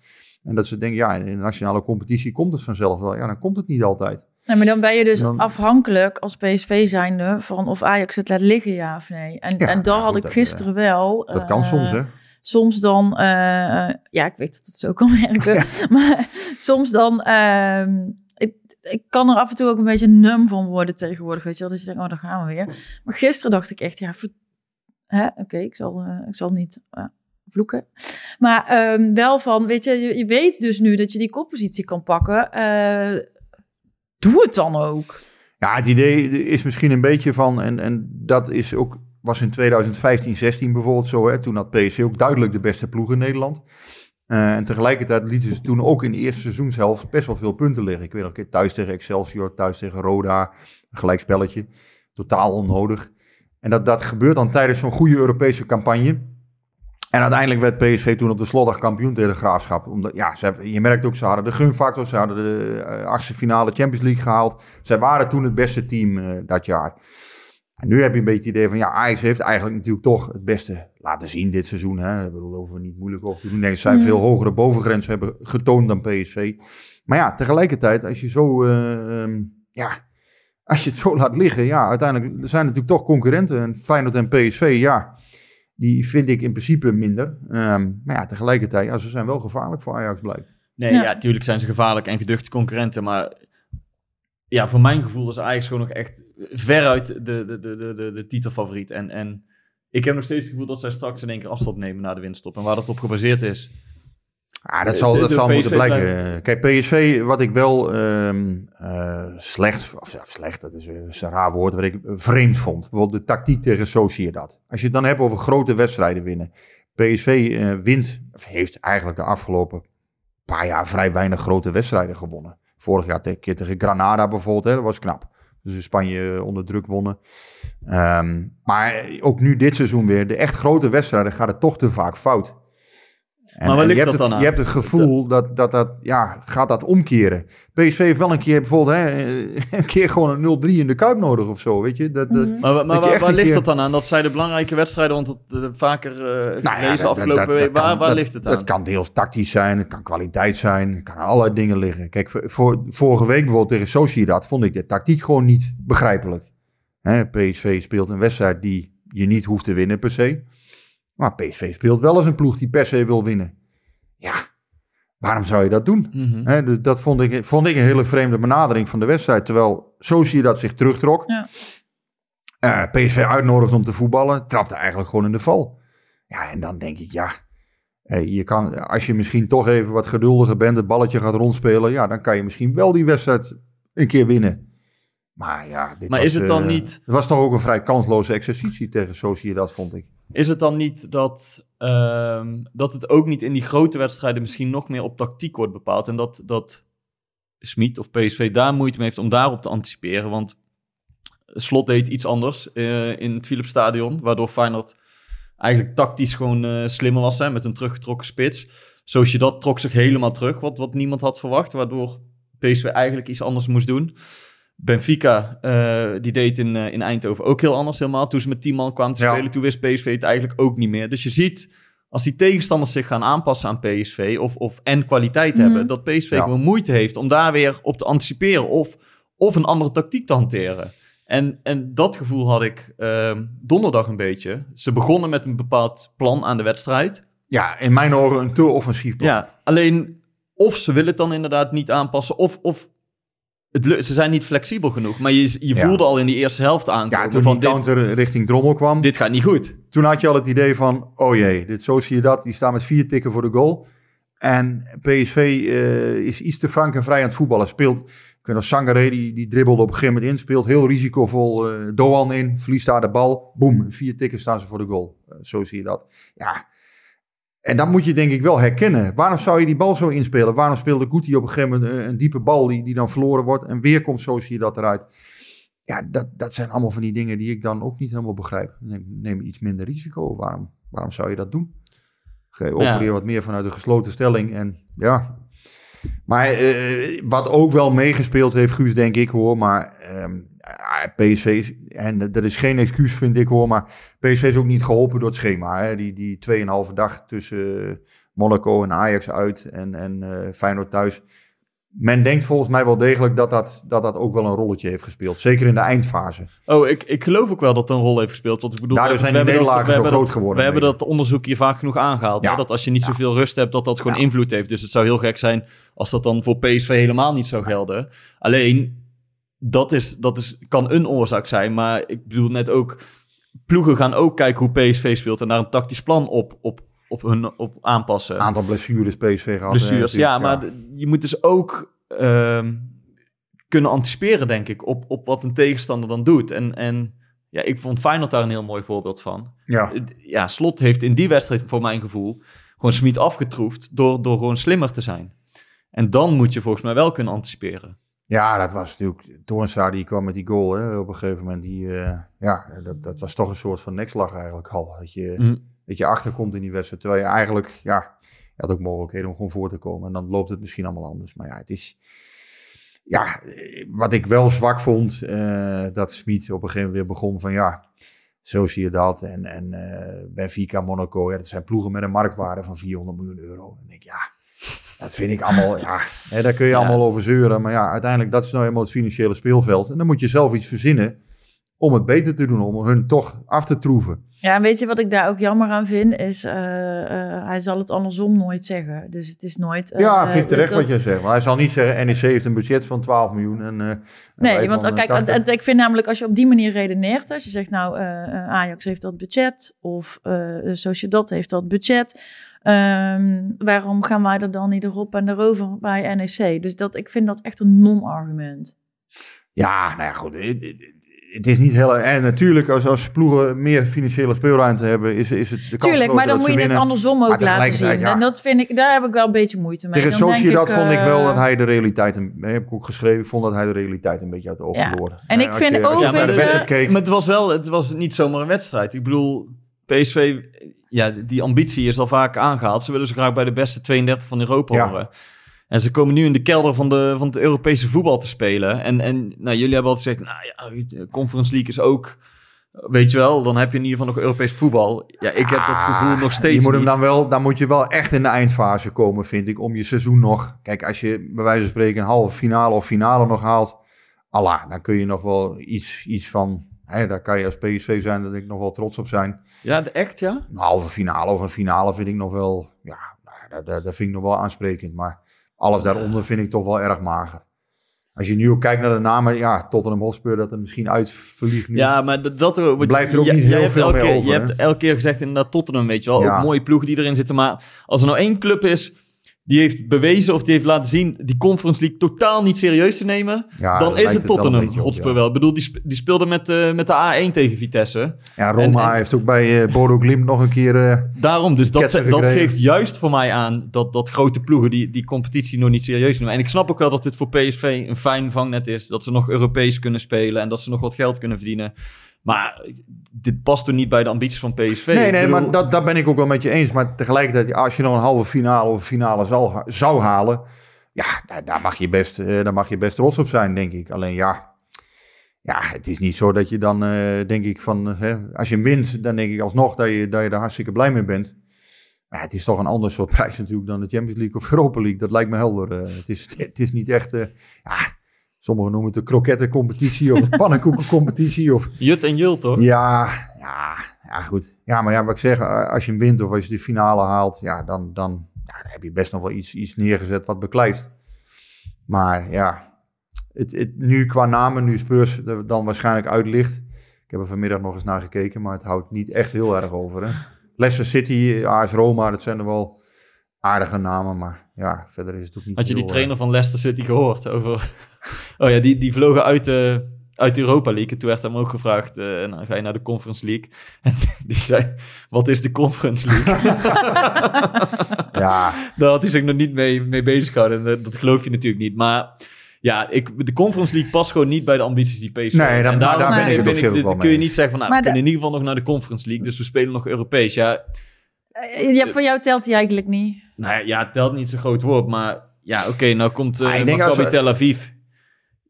En dat ze denken, ja, in de nationale competitie komt het vanzelf wel. Ja, dan komt het niet altijd. Nee, maar dan ben je dus Dan- afhankelijk als PSV zijnde van of Ajax het laat liggen, ja of nee. En, Ja, en daar had ik dat, gisteren wel. Dat kan eh, soms, hè. Soms dan, eh, eh, ja, ik weet dat het zo kan [laughs] werken, maar soms dan, ehm, ik, ik kan er af en toe ook een beetje num van worden tegenwoordig, weet je wel. Dat je denkt, oh, daar gaan we weer. Maar gisteren dacht ik echt, ja, hè, oké, ik, zal, eh, ik zal niet eh, vloeken. Maar ehm, wel van, weet je, je, weet dus nu dat je die koppositie kan pakken. eh, doe het dan ook. Ja, het idee is misschien een beetje van, en, en dat is ook, was in 2015, 16 bijvoorbeeld zo, hè, toen had PSV ook duidelijk de beste ploeg in Nederland. Eh, en tegelijkertijd lieten ze toen ook in de eerste seizoenshelft best wel veel punten liggen. Ik weet nog een keer thuis tegen Excelsior, thuis tegen Roda, een gelijkspelletje. Totaal onnodig. En dat, dat gebeurt dan tijdens zo'n goede Europese campagne. En uiteindelijk werd PSV toen op de slotdag kampioen tegen de Graafschap. Omdat, ja, ze je merkt ook, ze hadden de gunfactor, ze hadden de eh, achtste finale Champions League gehaald. Zij waren toen het beste team eh, dat jaar. En nu heb je een beetje het idee van, ja, Ajax heeft eigenlijk natuurlijk toch het beste laten zien dit seizoen. Hè. Ik bedoel, we niet moeilijk over te doen. Nee, ze zijn Mhm. veel hogere bovengrens hebben getoond dan PSV. Maar ja, tegelijkertijd, als je zo, eh, ehm, ja, als je het zo laat liggen, ja, uiteindelijk er zijn natuurlijk toch concurrenten. En Feyenoord en PSV, ja, die vind ik in principe minder. Ehm, maar ja, tegelijkertijd, ja, ze zijn wel gevaarlijk voor Ajax, blijkt. Nee, Ja. ja, tuurlijk zijn ze gevaarlijk en geduchte concurrenten, maar ja, voor mijn gevoel is Ajax gewoon nog echt veruit de, de, de, de, de, de titelfavoriet. En, en ik heb nog steeds het gevoel dat zij straks in één keer afstand nemen na de winststop. En waar dat op gebaseerd is. Ja, dat Eh, zal, de- dat de zal PSV moeten blijken. Kijk, PSV, wat ik wel ehm, eh, slecht, of ja, slecht, dat is, eh, is een raar woord, wat ik eh, vreemd vond. Bijvoorbeeld de tactiek tegen Sociedad. Als je het dan hebt over grote wedstrijden winnen. PSV eh, wint, of heeft eigenlijk de afgelopen paar jaar vrij weinig grote wedstrijden gewonnen. Vorig jaar een keer tegen Granada bijvoorbeeld, hè, dat was knap. Dus in Spanje eh, onder druk wonnen. Ehm, maar eh, ook nu dit seizoen weer, de echt grote wedstrijden gaat het toch te vaak fout. En, Maar waar ligt je hebt dat het, dan aan? Je hebt het gevoel dat, dat dat, ja, gaat dat omkeren. PSV heeft wel een keer bijvoorbeeld, hè, [laughs] een keer gewoon een 0-3 in de Kuip nodig of zo, weet je. Dat, dat. Maar, maar Dat waar, ligt keer- dat dan aan? Dat zij de belangrijke wedstrijden, want dat eh, vaker eh Nou ja, dat- afgelopen dat- dat week. Waar, kan- waar dat- ligt het aan? Het kan deels tactisch zijn, het kan kwaliteit zijn, het kan allerlei dingen liggen. Kijk, voor, voor- vorige week bijvoorbeeld tegen Sociedad vond ik de tactiek gewoon niet begrijpelijk. Hè, PSV speelt een wedstrijd die je niet hoeft te winnen per se. Maar PSV speelt wel eens een ploeg die per se wil winnen. Ja, waarom zou je dat doen? Mhm. Dus dat vond ik, vond ik een hele vreemde benadering van de wedstrijd. Terwijl Sociedad zich terugtrok. Ja. Eh, PSV uitnodigt om te voetballen. Trapte eigenlijk gewoon in de val. Ja, en dan denk ik, ja. je kan, als je misschien toch even wat geduldiger bent, het balletje gaat rondspelen, ja, dan kan je misschien wel die wedstrijd een keer winnen. Maar ja, dit Maar was, is het dan eh, niet- Het was toch ook een vrij kansloze exercitie tegen Sociedad, vond ik. Is het dan niet dat, ehm, dat het ook niet in die grote wedstrijden misschien nog meer op tactiek wordt bepaald? En dat, dat Smit of PSV daar moeite mee heeft om daarop te anticiperen? Want Slot deed iets anders eh, in het Philipsstadion, waardoor Feyenoord eigenlijk tactisch gewoon eh, slimmer was hè, met een teruggetrokken spits. Zoals je dat trok zich helemaal terug, wat, wat niemand had verwacht, waardoor PSV eigenlijk iets anders moest doen. Benfica, eh, die deed in, eh, in Eindhoven ook heel anders helemaal. Toen ze met 10 man kwamen te Ja. spelen, toen wist PSV het eigenlijk ook niet meer. Dus je ziet, als die tegenstanders zich gaan aanpassen aan PSV of, of en kwaliteit Mhm. hebben, dat PSV Ja. gewoon moeite heeft om daar weer op te anticiperen of, of een andere tactiek te hanteren. En, en dat gevoel had ik ehm, donderdag een beetje. Ze begonnen met een bepaald plan aan de wedstrijd. Ja, in mijn ogen een te offensief plan. Ja, alleen of ze willen het dan inderdaad niet aanpassen, of, of het, ze zijn niet flexibel genoeg. Maar je, je Ja. voelde al in die eerste helft aankomen Ja, toen van die dit, counter richting Drommel kwam, dit gaat niet goed. toen had je al het idee van, oh jee, dit zo zie je dat. Die staan met vier tikken voor de goal. En PSV eh, is iets te frank en vrij aan het voetballen. Speelt, ik weet nog, Sangaré, die, die dribbelde op een gegeven moment in. Speelt heel risicovol eh Doan in, verliest daar de bal. Boom, vier tikken staan ze voor de goal. Eh, zo zie je dat. Ja, en dat moet je denk ik wel herkennen. Waarom zou je die bal zo inspelen? Waarom speelde Guti op een gegeven moment een diepe bal die, die dan verloren wordt? En weer komt zo zie je dat eruit. Ja, dat, dat zijn allemaal van die dingen die ik dan ook niet helemaal begrijp. Neem, neem iets minder risico. Waarom, waarom zou je dat doen? Opereer wat meer vanuit de gesloten stelling. En ja. Maar eh, wat ook wel meegespeeld heeft, Guus, denk ik hoor. Maar ehm, ja, PSV, is, en dat is geen excuus vind ik hoor. Maar PSV is ook niet geholpen door het schema. Hè? Die, die 2,5 dag tussen Monaco en Ajax uit en, en eh, Feyenoord thuis. Men denkt volgens mij wel degelijk dat dat, dat dat ook wel een rolletje heeft gespeeld. Zeker in de eindfase. Oh, ik, ik geloof ook wel dat het een rol heeft gespeeld. Want ik bedoel, Daardoor zijn dat- nederlagen zo groot dat- geworden, We hebben dat onderzoek hier vaak genoeg aangehaald. Ja. Hè? Dat als je niet Ja. zoveel rust hebt, dat dat gewoon Ja. invloed heeft. Dus het zou heel gek zijn als dat dan voor PSV helemaal niet zou gelden. Alleen, dat, is, dat is, kan een oorzaak zijn. Maar ik bedoel net ook, ploegen gaan ook kijken hoe PSV speelt en daar een tactisch plan op, op, op, hun, op aanpassen. Aantal blessures PSV gehad. blessures. Ja, maar je moet dus ook ehm, kunnen anticiperen, denk ik, op, op wat een tegenstander dan doet. En, en ja, ik vond Feyenoord daar een heel mooi voorbeeld van. Ja. Het- Ja, Slot heeft in die wedstrijd, voor mijn gevoel, gewoon Smit afgetroefd door, door gewoon slimmer te zijn. En dan moet je volgens mij wel kunnen anticiperen. Ja, dat was natuurlijk. Toornstra die kwam met die goal hè, op een gegeven moment. Die, eh, ja, dat, dat was toch een soort van nekslag eigenlijk al. Dat je, Mm. dat je achterkomt in die wedstrijd. Terwijl je eigenlijk, ja, je had ook mogelijkheden om gewoon voor te komen. En dan loopt het misschien allemaal anders. Maar ja, het is. Ja, wat ik wel zwak vond, eh, dat Smit op een gegeven moment weer begon van ja. Zo zie je dat. En, en eh, Benfica, Monaco, ja, dat zijn ploegen met een marktwaarde van 400 miljoen euro. En ik denk, ja, dat vind ik allemaal, ja, [laughs] hè, daar kun je Ja. allemaal over zeuren. Maar ja, uiteindelijk, dat is nou helemaal het financiële speelveld. En dan moet je zelf iets verzinnen om het beter te doen, om hun toch af te troeven. Ja, en weet je wat ik daar ook jammer aan vind? Is, eh, eh, hij zal het andersom nooit zeggen. Dus het is nooit... eh, ja, vind ik terecht dat- wat je zegt. Maar hij zal niet zeggen, NEC heeft een budget van 12 miljoen. En, eh, en Nee, want kijk, 80. het- het- ik vind namelijk als je op die manier redeneert, als je zegt nou Ajax heeft dat budget of eh Sociedad heeft dat budget, ehm, waarom gaan wij er dan niet erop en erover bij NEC? Dus dat, ik vind dat echt een non-argument. Ja, nou ja, goed. Het, het- het is niet heel... En natuurlijk, als, als ploegen meer financiële speelruimte hebben, is, is het de kans Tuurlijk, maar dan dat moet je het andersom ook laten zien. ja. En dat vind ik, daar heb ik wel een beetje moeite mee. Tegen Dan denk Sociedad ik, vond ik wel eh, dat hij de realiteit, een, heb ik ook geschreven, vond dat hij de realiteit een beetje uit de oog Ja. verloor. En Eh, ik vind je, ook, je Ja, naar de keek, Maar het was wel, het was niet zomaar een wedstrijd. Ik bedoel, PSV, ja, die ambitie is al vaak aangehaald. Ze willen zo graag bij de beste 32 van Europa Ja. horen. En ze komen nu in de kelder van, de, van het Europese voetbal te spelen. En, en nou, jullie hebben altijd gezegd, nou ja, Conference League is ook, weet je wel, dan heb je in ieder geval nog Europees voetbal. Ja, ik heb dat gevoel nog steeds je moet hem niet. dan wel, dan moet je wel echt in de eindfase komen, vind ik, om je seizoen nog. Kijk, als je bij wijze van spreken een halve finale of finale nog haalt, Allah, dan kun je nog wel iets, iets van. Daar kan je als PSV zijn, dat ik nog wel trots op zijn. Ja, echt, ja? Een halve finale of een finale vind ik nog wel, ja, nou, dat, dat, dat vind ik nog wel aansprekend. Maar alles daaronder vind ik toch wel erg mager. als je nu ook kijkt naar de namen, ja, Tottenham Hotspur dat er misschien uitvliegt nu. Ja, maar dat... Blijft je- er ook jij- niet heel hebt veel elke over, Je hè? hebt elke keer gezegd inderdaad Tottenham, weet je wel. Ja. Ook mooie ploegen die erin zitten. Maar als er nou één club is die heeft bewezen of die heeft laten zien... die Conference League totaal niet serieus te nemen... Ja, dan is het wel een Tottenham op, Hotspur ja. wel. Ik bedoel, die, sp- die speelde met, eh, met de A1 tegen Vitesse. Ja, Roma En- en- heeft ook bij eh Bodo Glimt nog een keer... eh, Daarom, dus dat, dat geeft juist voor mij aan dat, dat grote ploegen die, die competitie nog niet serieus nemen. En ik snap ook wel dat dit voor PSV een fijn vangnet is. Dat ze nog Europees kunnen spelen en dat ze nog wat geld kunnen verdienen. Maar dit past toch niet bij de ambities van PSV? Nee, nee, bedoel- maar dat, dat ben ik ook wel met je eens. Maar tegelijkertijd, als je dan een halve finale of finale zou, zou halen... Ja, daar, daar, mag je best, eh, daar mag je best trots op zijn, denk ik. Alleen ja, ja het is niet zo dat je dan, eh, denk ik, van... eh, hè, als je hem wint, dan denk ik alsnog dat je, dat je er hartstikke blij mee bent. Maar het is toch een ander soort [laughs] prijs natuurlijk dan de Champions League of Europa League. Dat lijkt me helder. het, is, het is niet echt... ja, sommigen noemen het de krokettencompetitie of [laughs] de pannenkoekencompetitie of... Jut en Jul, toch? Ja, ja, ja, goed. Ja, maar ja, wat ik zeg, eh, als je hem wint of als je de finale haalt, ja, dan, dan, ja, dan heb je best nog wel iets, iets neergezet wat beklijft. Maar ja, het, het, nu qua namen, nu Spurs er dan waarschijnlijk uit ligt. Ik heb er vanmiddag nog eens naar gekeken, maar het houdt niet echt heel erg over. Hè? Leicester City, AS Roma, dat zijn er wel aardige namen, maar ja, verder is het ook niet Had je die heel, trainer van Leicester City gehoord? Over... [laughs] Oh ja, die, die vlogen uit de, uit de Europa League. En toen werd hem ook gevraagd, eh, en dan ga je naar de Conference League. [laughs] En die zei, wat is de Conference League? eh, [laughs] ja, Daar had hij zich nog niet mee, mee bezig gehouden. En dat, dat geloof je natuurlijk niet. Maar ja, ik, de Conference League past gewoon niet bij de ambities die PSV Nee, En daarom daar vind ben ik vind ook dit- wel kun je niet zeggen van, nou, Maar we kunnen in ieder geval nog naar de Conference League. Dus we spelen nog Europees. Ja, Eh, Ja, voor jou telt hij eigenlijk niet. nou ja, telt niet zo'n groot woord. Maar ja, oké, nou komt Ah, uh, ik denk als Maccabi we- Tel Aviv.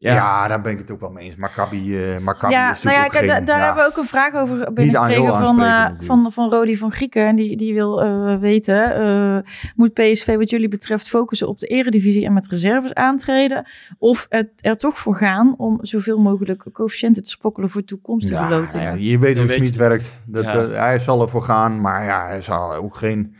Ja. Ja, daar ben ik het ook wel mee eens. Maccabi, eh Maccabi Ja, is nou ja, kijk, ook da- geen- daar ja. hebben we ook een vraag over Niet aan- binnengekregen van, eh, natuurlijk. van, van Rodi van Grieken. En die, die wil eh, weten, eh, moet PSV wat jullie betreft focussen op de eredivisie en met reserves aantreden? Of het er toch voor gaan om zoveel mogelijk coëfficiënten te spokkelen voor toekomstige Ja, lotingen? ja, je weet hoe Smit je- werkt. Dat, Ja. dat- hij zal ervoor gaan, maar ja, hij zal ook geen...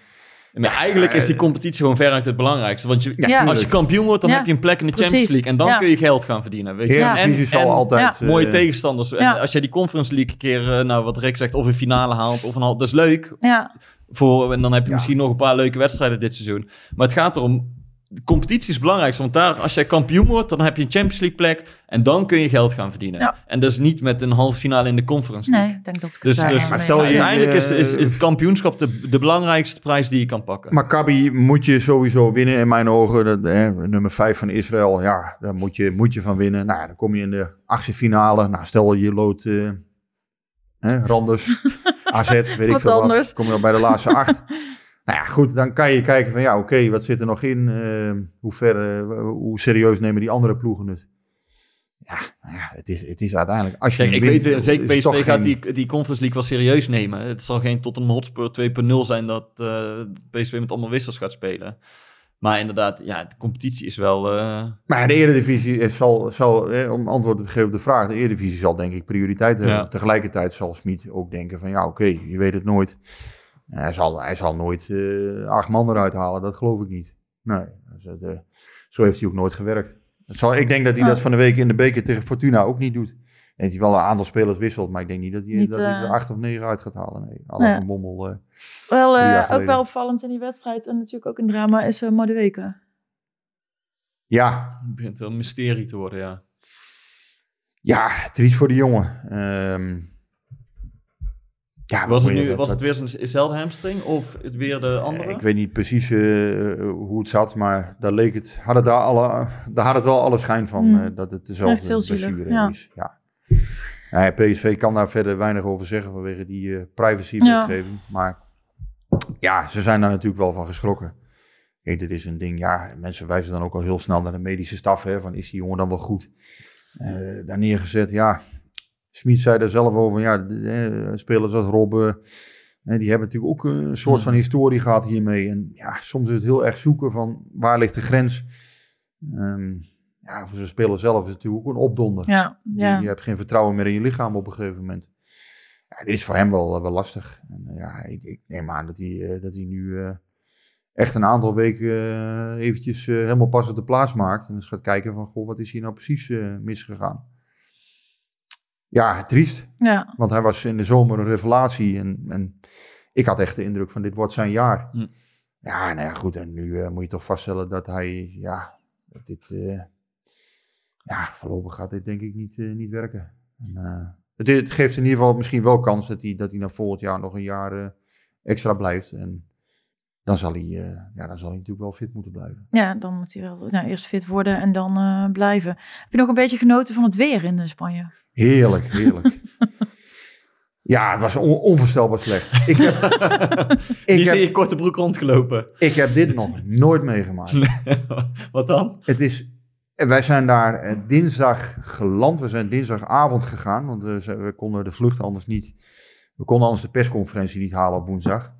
maar eigenlijk is die competitie gewoon veruit het belangrijkste. Want je, Ja. als je kampioen wordt, dan Ja, heb je een plek in de precies. Champions League. En dan Ja. kun je geld gaan verdienen. Weet je? Ja, En, zal en altijd... eh, mooie tegenstanders. En als jij die Conference League een keer, eh, nou wat Rick zegt, of een finale haalt of een half, dat is leuk. Ja, Voor, en dan heb je Ja. misschien nog een paar leuke wedstrijden dit seizoen. Maar het gaat erom, de competitie is het belangrijkste. Want daar, als jij kampioen wordt, dan heb je een Champions League plek. En dan kun je geld gaan verdienen. Ja. En dat is niet met een halve finale in de Conference League. nee, ik denk dat ik Dus, daar dus maar stel uiteindelijk is, is, eh, is het kampioenschap de, de belangrijkste prijs die je kan pakken. Maccabi moet je sowieso winnen in mijn ogen. Dat, nummer 5 van Israël, ja, daar moet je, moet je van winnen. Nou, dan kom je in de achtste finale. Nou, stel je lood eh hè, Randers, [laughs] AZ, weet ik Wat veel anders. wat. Kom je al bij de laatste acht. [laughs] nou ja, goed, dan kan je kijken van ja, oké, wat zit er nog in? Eh, hoe, ver, eh, hoe serieus nemen die andere ploegen het? Ja, nou ja het, is, het is uiteindelijk... Als je Kijk, ik weet eh, zeker, PSV gaat geen- die, die Conference League wel serieus nemen. Het zal geen tot een Hotspur 2.0 zijn dat eh, PSV met allemaal wissels gaat spelen. Maar inderdaad, ja, de competitie is wel... Maar de Eredivisie is- zal, zal eh, om antwoord te geven op de vraag, de Eredivisie zal denk ik prioriteit hebben. Ja. Tegelijkertijd zal Smit ook denken van ja, oké, je weet het nooit. En hij, zal, hij zal nooit eh, acht man eruit halen, dat geloof ik niet. Nee, dus eh, zo heeft hij ook nooit gewerkt. Zal, ik denk dat hij Ah. dat van de week in de beker tegen Fortuna ook niet doet. En dat hij wel een aantal spelers wisselt, maar ik denk niet dat hij, Niet, dat hij er eh, acht of negen uit gaat halen. Nee, alle Nee. van Bommel. eh. Wel, eh, ook wel opvallend in die wedstrijd en natuurlijk ook een drama is uh, Madueke. ja, het begint wel een mysterie te worden, ja. ja, triest voor de jongen. Ehm, ja, Was het, nu, dat- was het weer zijnzelfde hamstring of het weer de andere? Eh, Ik weet niet precies eh, hoe het zat, maar daar leek het, had het daar, alle, daar had het wel alle schijn van Hmm. eh, dat het dezelfde blessure ja. is. Ja. Ja, PSV kan daar verder weinig over zeggen vanwege die eh Ja. privacy-wetgeving. Maar ja, ze zijn daar natuurlijk wel van geschrokken. Kijk, dit is een ding, ja, mensen wijzen dan ook al heel snel naar de medische staf. Hè, van is die jongen dan wel goed? Eh, daar neergezet, ja. Smit zei daar zelf over, ja, eh, spelers als Robben, die hebben natuurlijk ook een soort van historie gehad hiermee. En ja, soms is het heel erg zoeken van waar ligt de grens. Ehm, ja, voor zo'n speler zelf is het natuurlijk ook een opdonder. Ja, Je, ja. je hebt geen vertrouwen meer in je lichaam op een gegeven moment. Ja, dit is voor hem wel, wel lastig. En, eh, ja, ik, ik neem aan dat hij, eh, dat hij nu echt een aantal weken eventjes helemaal pas op de plaats maakt. En dus gaat kijken van, goh, wat is hier nou precies misgegaan? Ja, triest. Ja, Want hij was in de zomer een revelatie. En, en ik had echt de indruk van dit wordt zijn jaar. Hm. Ja, nou ja, goed. En nu eh, moet je toch vaststellen dat hij, ja, dat dit, eh, ja, voorlopig gaat dit denk ik niet, eh, niet werken. En, eh, het, het geeft in ieder geval misschien wel kans dat hij, dat hij na volgend jaar nog een jaar eh, extra blijft. En dan zal, hij, eh, ja, dan zal hij natuurlijk wel fit moeten blijven. ja dan moet hij wel nou, eerst fit worden en dan eh, blijven. Heb je nog een beetje genoten van het weer in eh, Spanje? Heerlijk, heerlijk. [laughs] ja, het was on- onvoorstelbaar slecht. Ik heb, [laughs] ik, Niet in je heb, korte broek rondgelopen. ik heb dit nog nooit meegemaakt. [laughs] Wat dan? Het is, wij zijn daar dinsdag geland. We zijn dinsdagavond gegaan, want we konden de vlucht anders niet. We konden anders de persconferentie niet halen op woensdag.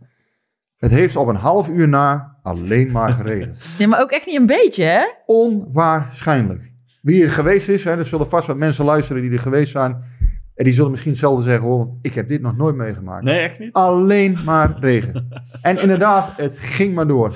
Het heeft op een half uur na alleen maar geregend. [laughs] Ja, maar ook echt niet een beetje, hè? Onwaarschijnlijk. Wie er geweest is, hè, er zullen vast wat mensen luisteren die er geweest zijn. En die zullen misschien hetzelfde zeggen, hoor, want ik heb dit nog nooit meegemaakt. Nee, echt niet? Alleen maar regen. [laughs] En inderdaad, het ging maar door.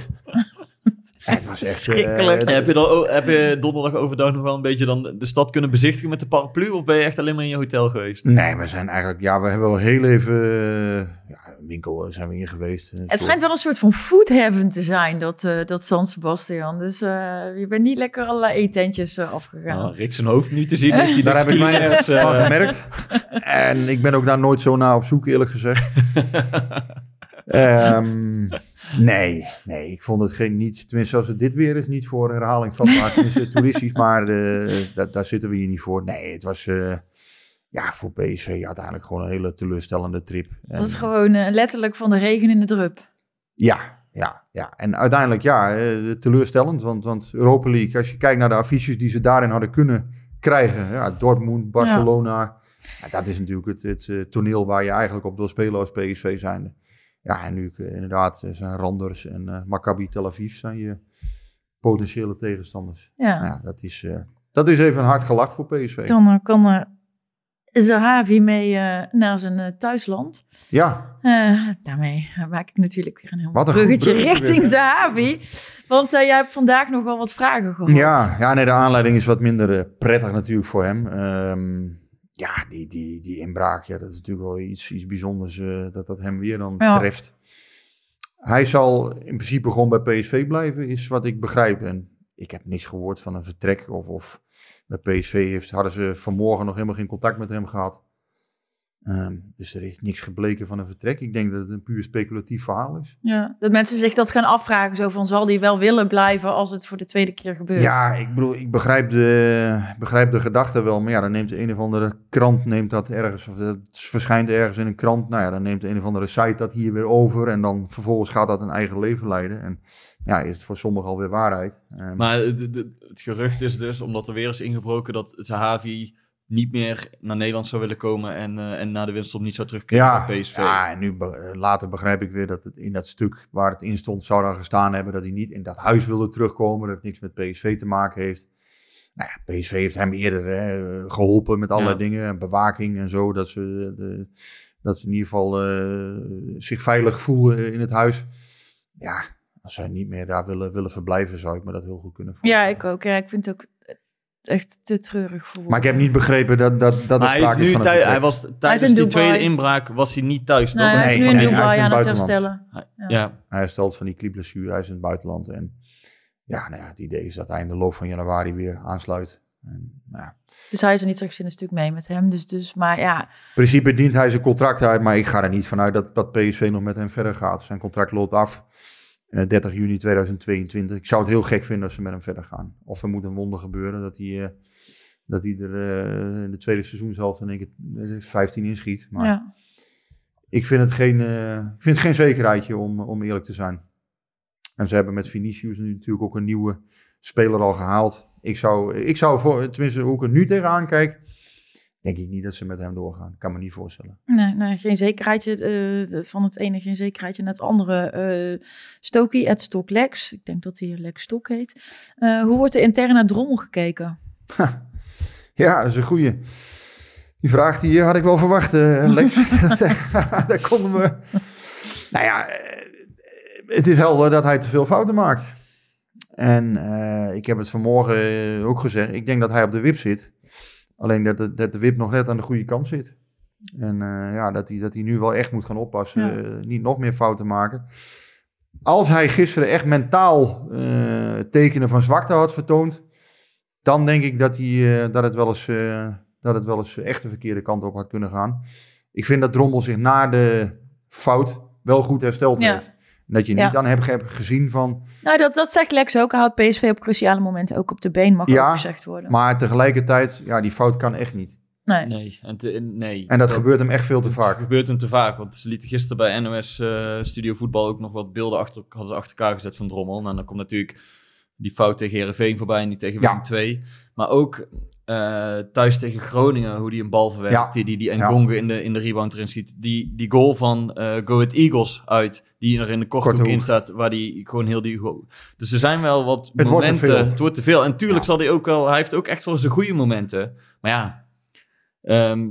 Het was echt... eh, Schrikkelijk. Heb je, dan, heb je donderdag overdag nog wel een beetje dan de stad kunnen bezichtigen met de paraplu? Of ben je echt alleen maar in je hotel geweest? Nee, we zijn eigenlijk, ja, we hebben wel heel even, eh, ja, winkel eh, zijn we in geweest. Het soort- schijnt wel een soort van food heaven te zijn, dat, eh, dat San Sebastian. Dus eh, je bent niet lekker allerlei eetentjes eh, afgegaan. Nou, Rick zijn hoofd nu te zien. Daar heb ik eh, [laughs] van gemerkt. En ik ben ook daar nooit zo naar op zoek, eerlijk gezegd. [laughs] Ehm, nee, nee, ik vond het geen niet, tenminste als het dit weer is, niet voor herhaling vatbaar. Tenminste toeristisch, maar da- daar zitten we hier niet voor. Nee, het was eh, ja, voor PSV uiteindelijk gewoon een hele teleurstellende trip. En- dat is gewoon eh, letterlijk van de regen in de drup. Ja, ja, ja. En uiteindelijk ja, eh, teleurstellend. Want, want Europa League, als je kijkt naar de affiches die ze daarin hadden kunnen krijgen. Ja, Dortmund, Barcelona. Ja. dat is natuurlijk het, het eh, toneel waar je eigenlijk op wil spelen als PSV zijnde. Ja, en nu inderdaad zijn Randers en Maccabi Tel Aviv zijn je potentiële tegenstanders. Ja. Ja, dat is, dat is even een hard gelach voor PSV. Dan kan Zahavi mee eh, naar zijn eh, thuisland. Ja, Eh, daarmee maak ik natuurlijk weer een heel Wat een bruggetje richting Zahavi. Want jij hebt vandaag nog wel wat vragen gehad. Ja, ja nee, de aanleiding is wat minder prettig natuurlijk voor hem. Ehm, ja, die, die, die inbraak, ja, dat is natuurlijk wel iets, iets bijzonders dat dat hem weer dan Ja. treft. Hij zal in principe gewoon bij PSV blijven, is wat ik begrijp. En ik heb niks gehoord van een vertrek of, of bij PSV heeft, hadden ze vanmorgen nog helemaal geen contact met hem gehad. Ehm, dus er is niks gebleken van een vertrek. Ik denk dat het een puur speculatief verhaal is. Ja, dat mensen zich dat gaan afvragen. Zo van, zal die wel willen blijven als het voor de tweede keer gebeurt? Ja, ik bedoel, ik begrijp de, begrijp de gedachte wel. Maar ja, dan neemt een of andere krant neemt dat ergens. Of het verschijnt ergens in een krant. Nou ja, dan neemt een of andere site dat hier weer over. En dan vervolgens gaat dat een eigen leven leiden. En ja, is het voor sommigen alweer waarheid. Ehm, Maar de- de- het gerucht is dus, omdat er weer is ingebroken, dat Zahavi niet meer naar Nederland zou willen komen en, eh, en na de winststop niet zou terugkeren ja, bij PSV. ja, en nu be- later begrijp ik weer dat het in dat stuk waar het in stond, zou dan gestaan hebben dat hij niet in dat huis wilde terugkomen. Dat het niks met PSV te maken heeft. Nou ja, PSV heeft hem eerder hè, geholpen met allerlei Ja. dingen, en bewaking en zo. Dat ze, de, dat ze in ieder geval eh, zich veilig voelen in het huis. Ja, als zij niet meer daar willen, willen verblijven, zou ik me dat heel goed kunnen Ja, voorstellen. ik ook. Ja, ik vind het ook echt te treurig voor. Maar ik heb niet begrepen dat, dat, dat er Maar hij, is sprake is nu van een thui- hij was tijdens in die tweede inbraak was hij niet thuis, toch? Nee, hij is Nee, nu van- in nee, hij is Dubai in aan het het buitenland. herstellen. Ja. Ja. ja. Hij herstelt van die knieblessure, hij is in het buitenland. En ja, nou ja, het idee is dat hij in de loop van januari weer aansluit. En, nou ja, Dus hij is er niet straks in een stuk mee met hem. Dus, dus maar ja, in principe dient hij zijn contract uit, maar ik ga er niet vanuit dat, dat PSV nog met hem verder gaat. Zijn contract loopt af eh, 30 juni 2022. Ik zou het heel gek vinden als ze met hem verder gaan. Of er moet een wonder gebeuren dat hij, eh, dat hij er eh, in de tweede seizoenshelft in één keer eh, 15 inschiet. Maar ja. ik vind het geen, eh, ik vind het geen zekerheidje om, om eerlijk te zijn. En ze hebben met Vinicius nu natuurlijk ook een nieuwe speler al gehaald. Ik zou, ik zou voor, tenminste hoe ik er nu tegenaan kijk, denk ik niet dat ze met hem doorgaan. Ik kan me niet voorstellen. Nee, nee, geen zekerheidje. eh, van het ene geen zekerheidje naar het andere. eh Stokie, at Stok Lex. Ik denk dat hij Lex Stok heet. Eh, hoe wordt er intern naar Drommel gekeken? Ja, dat is een goeie. Die vraag die had ik wel verwacht, Lex. [laughs] [laughs] Dat, Daar konden we... Nou ja, het is helder dat hij te veel fouten maakt. En ik heb het vanmorgen ook gezegd. Ik denk dat hij op de wip zit. Alleen dat de, dat de wip nog net aan de goede kant zit. En eh, ja, dat hij, dat hij nu wel echt moet gaan oppassen. Ja. eh, niet nog meer fouten maken. Als hij gisteren echt mentaal eh, tekenen van zwakte had vertoond. Dan denk ik dat, hij, dat, het wel eens, dat het wel eens echt de verkeerde kant op had kunnen gaan. Ik vind dat Drommel zich na de fout wel goed hersteld Ja. heeft. Dat je Ja. niet aan hebt hebt gezien van... Nou, dat, dat zegt Lex ook. Hij houdt PSV op cruciale momenten ook op de been, mag Ja, ook gezegd worden. Maar tegelijkertijd, ja, die fout kan echt niet. nee. Nee, en te- nee. En dat gebeurt hem echt veel te vaak. gebeurt hem te vaak. Want ze lieten gisteren bij NOS eh, Studio Voetbal ook nog wat beelden achter, hadden ze achter elkaar gezet van Drommel. En dan komt natuurlijk die fout tegen Herenveen voorbij en die tegen Ja. Willem 2. Maar ook eh, thuis tegen Groningen, hoe die een bal verwerkt. Ja. Die, die, die Ja. In, de, in de rebound erin schiet. Die, die goal van eh Go Ahead Eagles uit, die er in de korte Korte hoek in staat. Waar die gewoon heel die... Dus er zijn wel wat Het momenten. Het wordt te veel. En tuurlijk Ja. zal hij ook wel... Hij heeft ook echt wel zijn goede momenten. Maar ja... ehm,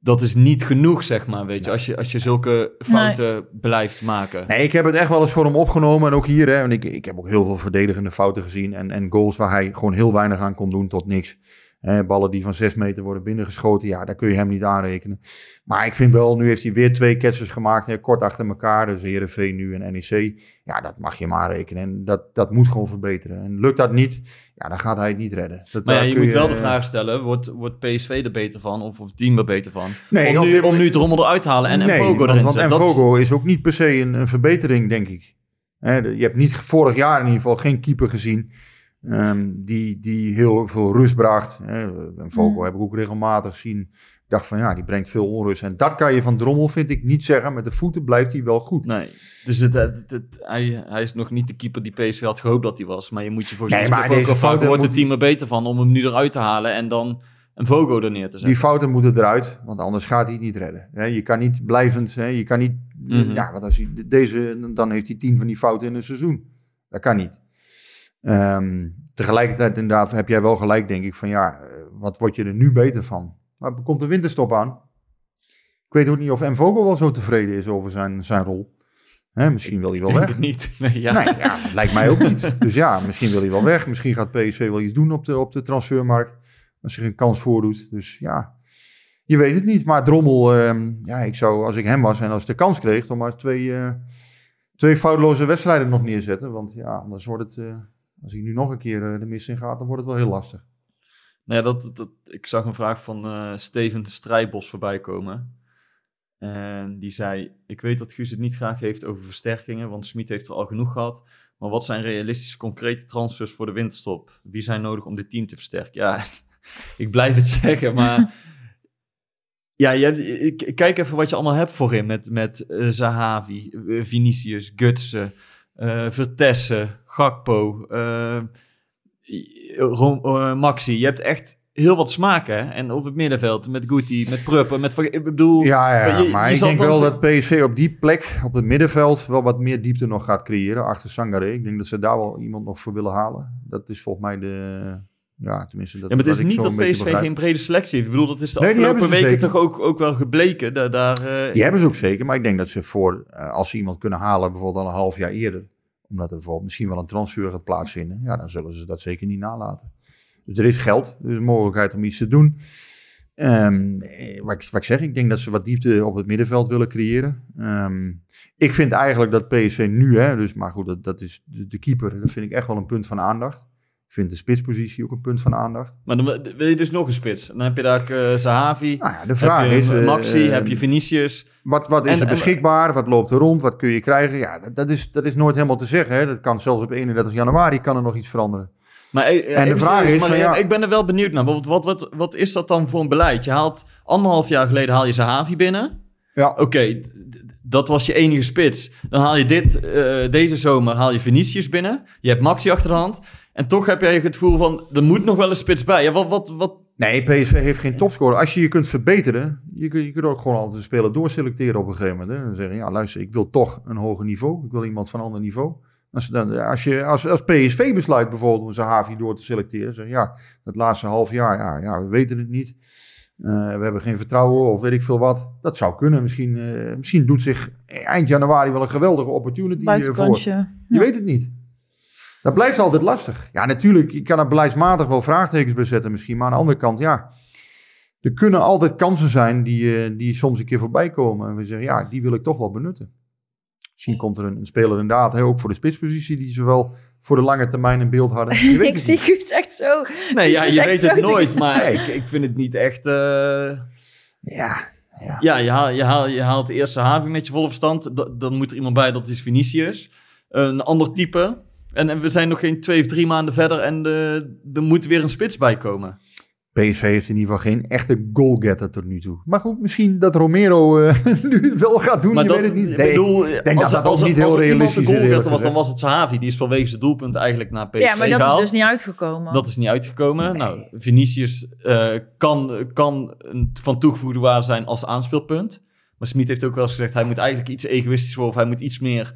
dat is niet genoeg, zeg maar, weet je, als je, als je zulke fouten blijft maken. Nee, ik heb het echt wel eens voor hem opgenomen. En ook hier, hè. En ik, ik heb ook heel veel verdedigende fouten gezien. En, en goals waar hij gewoon heel weinig aan kon doen tot niks. Hè, ballen die van zes meter worden binnengeschoten. Ja, daar kun je hem niet aanrekenen. Maar ik vind wel, nu heeft hij weer twee catches gemaakt. Hè, kort achter elkaar. Dus Heerenveen nu en NEC. Ja, dat mag je hem aanrekenen. En dat, dat moet gewoon verbeteren. En lukt dat niet, ja, dan gaat hij het niet redden. Dat, Maar ja, je moet wel de eh, vraag stellen, wordt, wordt PSV er beter van of, of het team er beter van? Nee, om, nu, om nu Drommel eruit te halen en, en nee, want, erin want is ook niet per se een, een verbetering, denk ik. Je hebt niet vorig jaar in ieder geval geen keeper gezien ehm, die, die heel veel rust bracht. Hè. En Fogo Mm. heb ik ook regelmatig gezien. Ik dacht van ja, die brengt veel onrust. En dat kan je van Drommel, vind ik, niet zeggen. Met de voeten blijft hij wel goed. Nee, dus het, het, het- hij, hij is nog niet de keeper die PSV had gehoopt dat hij was. Maar je moet je volgens Nee, maar ook fouten wordt het team er beter van om hem nu eruit te halen en dan een Fogo er neer te zetten? Die fouten moeten eruit, want anders gaat hij het niet redden. Hè. Je kan niet blijvend, hè, je kan niet... Mhm. Ja, want als hij deze, dan heeft hij tien van die fouten in een seizoen. Dat kan niet. Ehm, tegelijkertijd inderdaad heb jij wel gelijk, denk ik, van ja, eh, wat word je er nu beter van? Maar komt de winterstop aan. Ik weet ook niet of M. Vogel wel zo tevreden is over zijn, zijn rol. Hè, misschien wil hij wel Ik denk weg. het niet. Nee, ja. Nee, ja, lijkt mij ook niet. [laughs] Dus ja, misschien wil hij wel weg. Misschien gaat PSV wel iets doen op de, op de transfermarkt. Als zich een kans voordoet. Dus ja, je weet het niet. Maar Drommel, ehm, ja, ik zou als ik hem was en als ik de kans kreeg, dan maar twee, eh, twee foutloze wedstrijden nog neerzetten. Want ja, anders wordt het, eh, als hij nu nog een keer eh, de mis in gaat, dan wordt het wel heel lastig. Nou ja, dat, dat, ik zag een vraag van eh, Steven de Strijbos voorbij komen. En die zei, ik weet dat Guus het niet graag heeft over versterkingen, want Smit heeft er al genoeg gehad. Maar wat zijn realistische, concrete transfers voor de winterstop? Wie zijn nodig om dit team te versterken? Ja, [laughs] ik blijf het zeggen, maar... [laughs] Ja, je hebt, kijk even wat je allemaal hebt voorin met, met eh, Zahavi, Vinicius, Gutsen, Vertessen, Gakpo, eh, Rom- eh, Maxi. Je hebt echt heel wat smaken. hè? En op het middenveld met Guti, met Pruppen, met... Ik bedoel... Ja, ja, maar je- maar je ik denk wel te- dat PSV op die plek, op het middenveld, wel wat meer diepte nog gaat creëren achter Sangaré. Ik denk dat ze daar wel iemand nog voor willen halen. Dat is volgens mij de... Ja, tenminste, dat Ja, maar het is niet dat PSV geen brede selectie heeft. Ik bedoel, dat is de Nee, afgelopen weken zeker. toch ook, ook wel gebleken. Da- daar, eh, Die hebben ze ook zeker, maar ik denk dat ze voor, als ze iemand kunnen halen, bijvoorbeeld al een half jaar eerder, omdat er bijvoorbeeld misschien wel een transfer gaat plaatsvinden, ja, dan zullen ze dat zeker niet nalaten. Dus er is geld, er is mogelijkheid om iets te doen. Wat, ik, wat ik zeg, ik denk dat ze wat diepte op het middenveld willen creëren. Ehm, ik vind eigenlijk dat PSV nu, hè, dus, maar goed, dat, dat is de, de keeper, dat vind ik echt wel een punt van aandacht. Vind de spitspositie ook een punt van aandacht. Maar dan wil je dus nog een spits. Dan heb je daar eh Zahavi, Nou ja, de vraag is... eh, Maxi, eh, heb je Vinicius. Wat, wat is En- er en- beschikbaar? Wat loopt er rond? Wat kun je krijgen? Ja, dat, dat is, dat is nooit helemaal te zeggen. Hè. Dat kan zelfs op 31 januari kan er nog iets veranderen. Maar, En de vraag serieus, is maar, van, ja- ik ben er wel benieuwd naar. Wat, wat, wat, wat is dat dan voor een beleid? Je haalt anderhalf jaar geleden haal je Zahavi binnen. Ja, Oké, dat was je enige spits. Dan haal je dit, deze zomer haal je Vinicius binnen. Je hebt Maxi achter de hand. En toch heb jij het gevoel van, er moet nog wel een spits bij. Ja, wat, wat, wat, Nee, PSV heeft geen topscorer. Als je je kunt verbeteren, je, kun- je kunt ook gewoon altijd een speler doorselecteren op een gegeven moment. Hè. Dan zeggen, ja luister, ik wil toch een hoger niveau. Ik wil iemand van een ander niveau. Als, dan, als, je, als, als PSV besluit bijvoorbeeld om Zahavi door te selecteren. Zeg, ja, het laatste half jaar, ja, ja, we weten het niet. Eh, we hebben geen vertrouwen of weet ik veel wat. Dat zou kunnen. Misschien, eh, misschien doet zich eind januari wel een geweldige opportunity eh, voor. Je weet het niet. Dat blijft altijd lastig. Ja, natuurlijk, je kan er beleidsmatig wel vraagtekens bij zetten misschien. Maar aan de andere kant, ja... Er kunnen altijd kansen zijn die, eh, die soms een keer voorbij komen. En we zeggen, ja, die wil ik toch wel benutten. Misschien komt er een, een speler inderdaad, hè, ook voor de spitspositie... die zowel voor de lange termijn in beeld hadden. Je [laughs] weet ik het zie. Guus echt zo. Nee, ja, je weet het te- nooit, maar ik, ik vind het niet echt... eh, Ja, ja. Ja, je, haal, je, haal, je haalt de eerste having met je volle verstand. Da- dan moet er iemand bij, dat is Vinicius. Een ander type. En, en we zijn nog geen twee of drie maanden verder en er moet weer een spits bij komen. PSV heeft in ieder geval geen echte goalgetter tot nu toe. Maar goed, misschien dat Romero eh, [laughs] nu het wel gaat doen, Maar je dat, weet het niet. ik Nee, bedoel, ik denk als, dat als, niet als heel iemand realistisch de is, goalgetter was, dan was het Sahavi. Die is vanwege zijn doelpunt eigenlijk naar PSV Ja, maar dat is dus niet uitgekomen. Dat is niet uitgekomen. Nou, Vinicius eh, kan, kan van toegevoegde waarde zijn als aanspeelpunt. Maar Smit heeft ook wel eens gezegd, hij moet eigenlijk iets egoïstisch worden. Of hij moet iets meer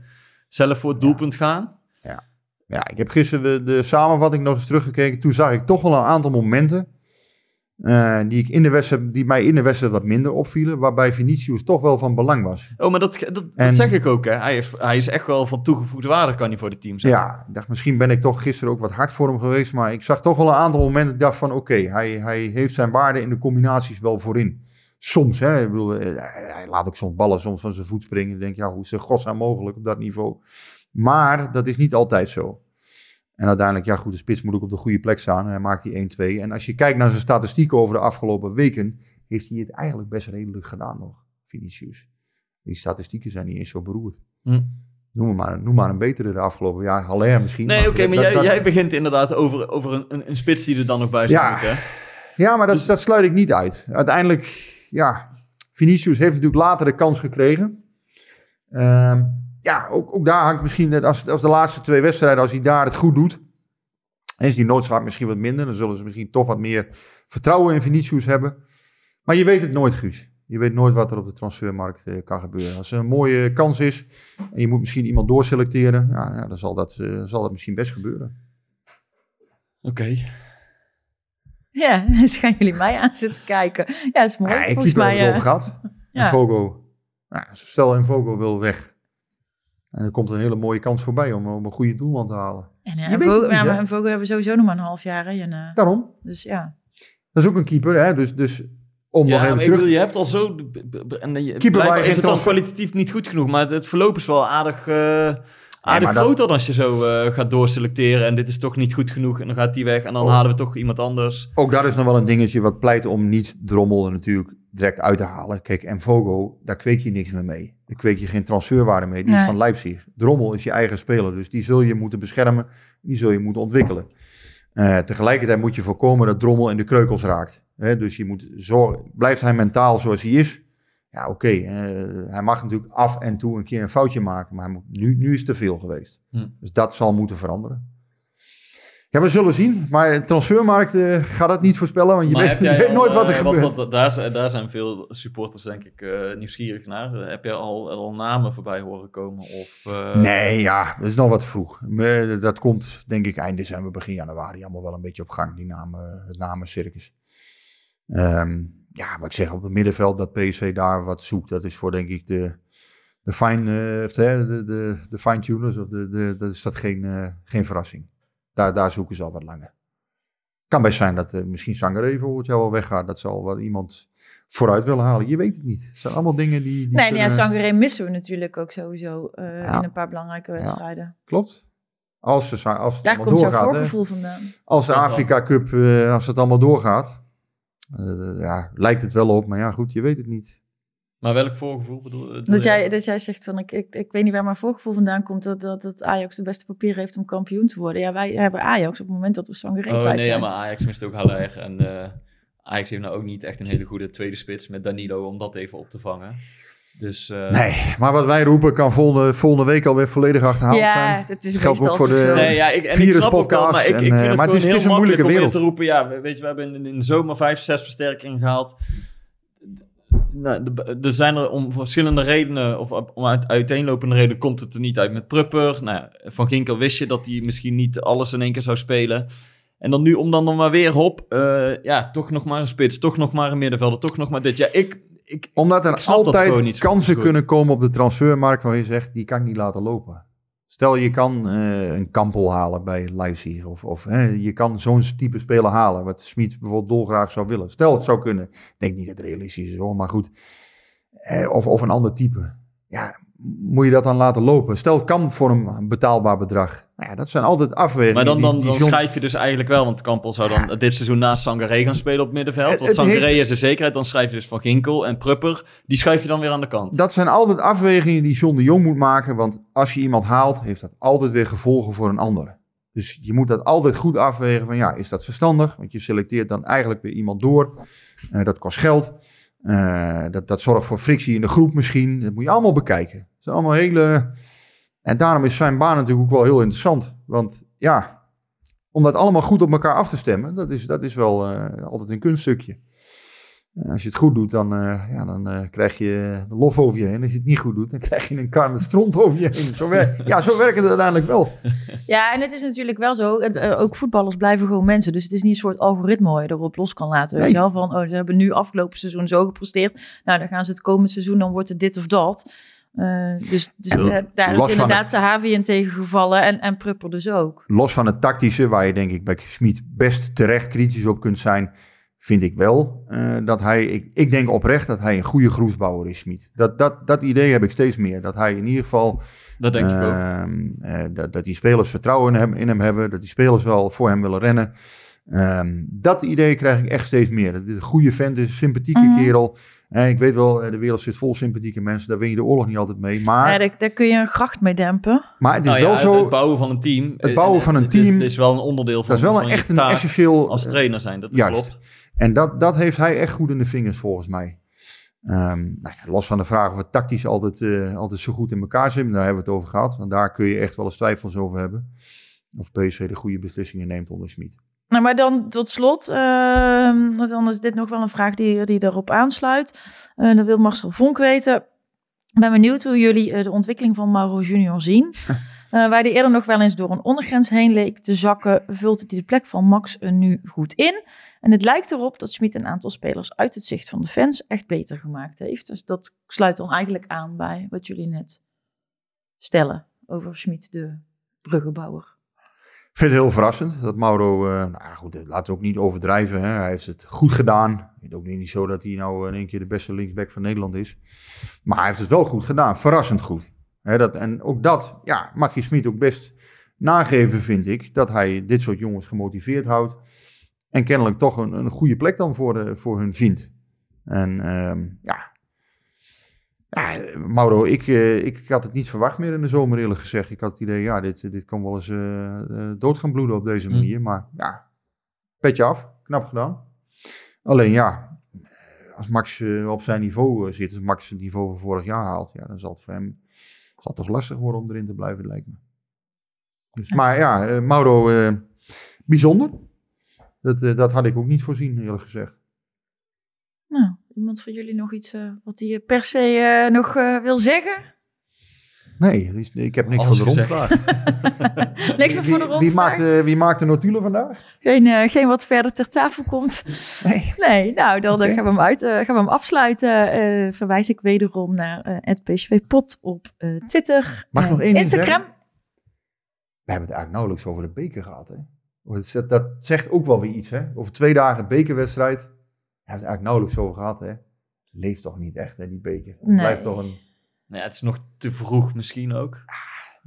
zelf voor het doelpunt gaan. Ja, ik heb gisteren de, de samenvatting nog eens teruggekeken. Toen zag ik toch wel een aantal momenten eh, die, ik in de wedstrijd, die mij in de wedstrijd wat minder opvielen. Waarbij Vinicius toch wel van belang was. Oh, maar dat, dat, dat En- zeg ik ook, hè. Hij is, hij is echt wel van toegevoegde waarde, kan hij voor het team zijn. Ja, ik dacht misschien ben ik toch gisteren ook wat hard voor hem geweest. Maar ik zag toch wel een aantal momenten. dat Ik dacht van oké, hij, hij heeft zijn waarde in de combinaties wel voorin. Soms, hè. Ik bedoel, eh, hij hij laat ook soms ballen soms van zijn voet springen. Ik denk, ja, hoe is het godsnaam mogelijk op dat niveau? Maar dat is niet altijd zo. En uiteindelijk, ja goed, de spits moet ook op de goede plek staan. En hij maakt die 1-2. En als je kijkt naar zijn statistieken over de afgelopen weken, heeft hij het eigenlijk best redelijk gedaan nog, Vinicius. Die statistieken zijn niet eens zo beroerd. Hm. Noem maar, noem maar een betere de afgelopen jaar. Haller misschien. Nee, oké, maar dat- jij, dat- jij begint inderdaad over, over een, een, een spits die er dan nog bij zou Ja. Ja, maar dat, Dus- dat sluit ik niet uit. Uiteindelijk, ja, Vinicius heeft natuurlijk later de kans gekregen. Ehm, ja, ook, ook daar hangt misschien, als, als de laatste twee wedstrijden, als hij daar het goed doet, is die noodzaak misschien wat minder. Dan zullen ze misschien toch wat meer vertrouwen in Vinicius hebben. Maar je weet het nooit, Guus. Je weet nooit wat er op de transfermarkt eh, kan gebeuren. Als er een mooie kans is en je moet misschien iemand doorselecteren, ja, ja, dan zal dat, eh, zal dat misschien best gebeuren. Oké. Ja, [laughs] dus gaan jullie mij aan zitten kijken. Ja, dat is mooi. Ja, ik Volgens keeper mij. hebben we het eh, over gehad. [laughs] ja. En Fogo. Nou, stel en Fogo wil weg. En er komt een hele mooie kans voorbij om, om een goede doelman te halen. En, ja, Je en Vogel, het niet, ja, hè? maar en Vogel hebben sowieso nog maar een half jaar. Hè, en, eh, Daarom. dus ja. Dat is ook een keeper. Hè? Dus, dus om Ja, nog even terug... bedoel, je hebt al zo... En je, je is het dan kwalitatief niet goed genoeg. Maar het, het verloop is wel aardig, eh aardig groot dan als je zo eh, gaat doorselecteren. En dit is toch niet goed genoeg. En dan gaat die weg. En dan Oh. halen we toch iemand anders. Ook dat is nog wel een dingetje wat pleit om niet Drommel er natuurlijk direct uit te halen. Kijk, en Fogo, daar kweek je niks meer mee. Daar kweek je geen transferwaarde mee. Die is van Leipzig. Drommel is je eigen speler. Dus die zul je moeten beschermen. Die zul je moeten ontwikkelen. Eh, tegelijkertijd moet je voorkomen dat Drommel in de kreukels raakt. Hè, dus je moet zorgen, blijft hij mentaal zoals hij is? Ja, oké. eh, hij mag natuurlijk af en toe een keer een foutje maken. Maar hij moet, nu, nu is het te veel geweest. Hm. Dus dat zal moeten veranderen. Ja, we zullen zien. Maar de transfermarkt eh, gaat dat niet voorspellen. Want je Maar weet, je al, nooit wat er eh, gebeurt. daar, zijn- daar zijn veel supporters denk ik eh, nieuwsgierig naar. Heb jij al, al namen voorbij horen komen? Of, eh, Nee, ja, dat is nog wat vroeg. Maar Dat komt, denk ik, eind december, begin januari allemaal wel een beetje op gang, die namen, het namencircus. Ehm ja, wat ik zeg, op het middenveld dat PSV daar wat zoekt, dat is voor, denk ik, de, de fine, of de, de, de, de fine-tuners, of de, de, dat is dat geen, geen verrassing. Daar, daar zoeken ze al wat langer. Kan best zijn dat eh, misschien Sangaré volgend jaar wel weggaat, dat ze al wat iemand vooruit willen halen. Je weet het niet. Het zijn allemaal dingen die... die Nee, nee ja, kunnen- Sangaré missen we natuurlijk ook sowieso eh, Ja. in een paar belangrijke wedstrijden. Klopt. Als, ze, als het Daar allemaal komt jouw doorgaat. voorgevoel vandaan. Als de Ja, wel. Afrika Cup, eh, als het allemaal doorgaat, eh, ja, lijkt het wel op. Maar ja, goed, je weet het niet. Maar welk voorgevoel bedoel je? Dat jij, dat jij zegt van, ik, ik, ik weet niet waar mijn voorgevoel vandaan komt, dat, dat, dat Ajax de beste papieren heeft om kampioen te worden. Ja, wij hebben Ajax op het moment dat we Sangaré Oh kwijt nee, ja, maar Ajax mist ook Haller. En eh, Ajax heeft nou ook niet echt een hele goede tweede spits met Danilo om dat even op te vangen. Dus eh, Nee, maar wat wij roepen kan volgende, volgende week alweer volledig achterhaald ja, zijn. dat is Geldt ook voor de- zo. Nee, ja, ik, en ik snap ook maar ik, ik vind eh, het maar het gewoon is- heel is een makkelijk om moeilijke weer te roepen. Ja, weet je, we hebben in, in de zomer vijf, zes versterkingen gehaald. Nou, er zijn er om verschillende redenen, of om uit, uiteenlopende redenen, komt het er niet uit met Prupper. Nou, van Ginkel wist je dat hij misschien niet alles in één keer zou spelen. En dan nu om dan nog maar weer hop, eh, ja, toch nog maar een spits, toch nog maar een middenvelder, toch nog maar dit. Ja, ik, ik, Omdat er altijd kansen kunnen komen op de transfermarkt waar je zegt, die kan ik niet laten lopen. Stel je kan eh, een Kampel halen bij Leipzig of, of hè, je kan zo'n type speler halen, wat Smit bijvoorbeeld dolgraag zou willen. Stel het zou kunnen, ik denk niet dat het realistisch is hoor, maar goed. Eh, of, of een ander type. Ja, moet je dat dan laten lopen? Stel het kan voor een betaalbaar bedrag. Nou ja, dat zijn altijd afwegingen. maar dan, dan, die dan schrijf je dus eigenlijk wel, want Kampel zou dan dit seizoen naast Sangaré gaan spelen op het middenveld. Het- Want Sangaré heeft- is een zekerheid, dan schrijf je dus Van Ginkel en Prupper, die schrijf je dan weer aan de kant. Dat zijn altijd afwegingen die John de Jong moet maken. Want als je iemand haalt, heeft dat altijd weer gevolgen voor een ander. Dus je moet dat altijd goed afwegen van ja, is dat verstandig? Want je selecteert dan eigenlijk weer iemand door. Eh, dat kost geld. Eh, dat, dat zorgt voor frictie in de groep misschien. Dat moet je allemaal bekijken. Dat zijn allemaal hele... En daarom is zijn baan natuurlijk ook wel heel interessant. Want ja, om dat allemaal goed op elkaar af te stemmen, dat is, dat is wel eh, altijd een kunststukje. Als je het goed doet, dan, eh, ja, dan eh, krijg je de lof over je heen. Als je het niet goed doet, dan krijg je een kar met stront over je heen. Zo, ja, zo werkt het uiteindelijk wel. [laughs] Ja, en het is natuurlijk wel zo. eh, ook voetballers blijven gewoon mensen. Dus het is niet een soort algoritme waar je erop los kan laten. Weet Nee. je wel? Van, oh, ze hebben nu afgelopen seizoen zo gepresteerd. Nou, dan gaan ze het komend seizoen, dan wordt het dit of dat. Eh, dus dus En daar is inderdaad Sahavi in tegengevallen. En, en Prupper dus ook. Los van het tactische, waar je denk ik bij Smit best terecht kritisch op kunt zijn, vind ik wel eh, dat hij, ik, ik denk oprecht dat hij een goede groesbouwer is, Smit. Dat, dat, dat idee heb ik steeds meer. Dat hij in ieder geval Dat denk ik ook. Ehm, eh, dat, dat die spelers vertrouwen in hem, in hem hebben. Dat die spelers wel voor hem willen rennen. Ehm, dat idee krijg ik echt steeds meer. Dat dit een goede vent is, een sympathieke Mhm. kerel. En ik weet wel, eh, de wereld zit vol sympathieke mensen. Daar win je de oorlog niet altijd mee. Maar, Ja, daar, daar kun je een gracht mee dempen. maar het is Nou ja, wel zo... Het bouwen van een team. Het bouwen eh, van een het is- team- is wel een onderdeel van, dat is wel van echt een essentieel... als eh, trainer zijn. Dat juist. klopt. En dat, dat heeft hij echt goed in de vingers volgens mij. Ehm, nou ja, los van de vraag of het tactisch altijd, eh, altijd zo goed in elkaar zit. Daar hebben we het over gehad. Want daar kun je echt wel eens twijfels over hebben. Of PSV de goede beslissingen neemt onder Smit. Nou, maar dan tot slot, ehm, dan is dit nog wel een vraag die, die daarop aansluit. Eh dan wil Marcel Vonk weten. Ik ben benieuwd hoe jullie eh, de ontwikkeling van Mauro Junior zien. [laughs] Eh, waar die eerder nog wel eens door een ondergrens heen leek te zakken, vult hij de plek van Max nu goed in. En het lijkt erop dat Smit een aantal spelers uit het zicht van de fans echt beter gemaakt heeft. Dus dat sluit dan eigenlijk aan bij wat jullie net stellen over Smit, de bruggenbouwer. Ik vind het heel verrassend dat Mauro, eh, nou goed, laten we ook niet overdrijven. Hè. Hij heeft het goed gedaan. Het is ook niet zo dat hij nou in één keer de beste linksback van Nederland is. Maar hij heeft het wel goed gedaan, verrassend goed. Dat, en ook dat ja, mag je Smit ook best nageven, vind ik. Dat hij dit soort jongens gemotiveerd houdt. En kennelijk toch een, een goede plek dan voor, de, voor hun vindt. En ehm, ja, ja, Mauro, ik, eh, ik had het niet verwacht meer in de zomer eerlijk gezegd. Ik had het idee, ja, dit, dit kan wel eens eh, eh, dood gaan bloeden op deze Hm. manier. Maar ja, petje af, knap gedaan. Alleen ja, als Max op zijn niveau zit, als Max het niveau van vorig jaar haalt, ja, dan zal het voor hem toch lastig worden om erin te blijven, lijkt me. Dus, maar ja, eh, Mauro, eh, bijzonder. Dat, eh, dat had ik ook niet voorzien, eerlijk gezegd. Nou, iemand van jullie nog iets wat hij per se nog wil zeggen? Nee, ik heb niks Alles voor de rondvraag. [laughs] Niks meer voor de Wie, rondvraag? wie, maakt, eh, wie maakt de notulen vandaag? Geen, eh, geen wat verder ter tafel komt. Nee. Nee, nou, dan eh, gaan, we hem uit, eh, gaan we hem afsluiten. Eh, verwijs ik wederom naar eh het PSV-pot op eh, Twitter. Mag ik en nog één ding Instagram. We hebben het eigenlijk nauwelijks over de beker gehad. Hè? Dat, dat zegt ook wel weer iets. Hè? Over twee dagen bekerwedstrijd. Daar hebben we het eigenlijk nauwelijks over gehad. Hè? Leeft toch niet echt, hè, die beker. Het Nee. blijft toch een... Nou ja, het is nog te vroeg misschien ook.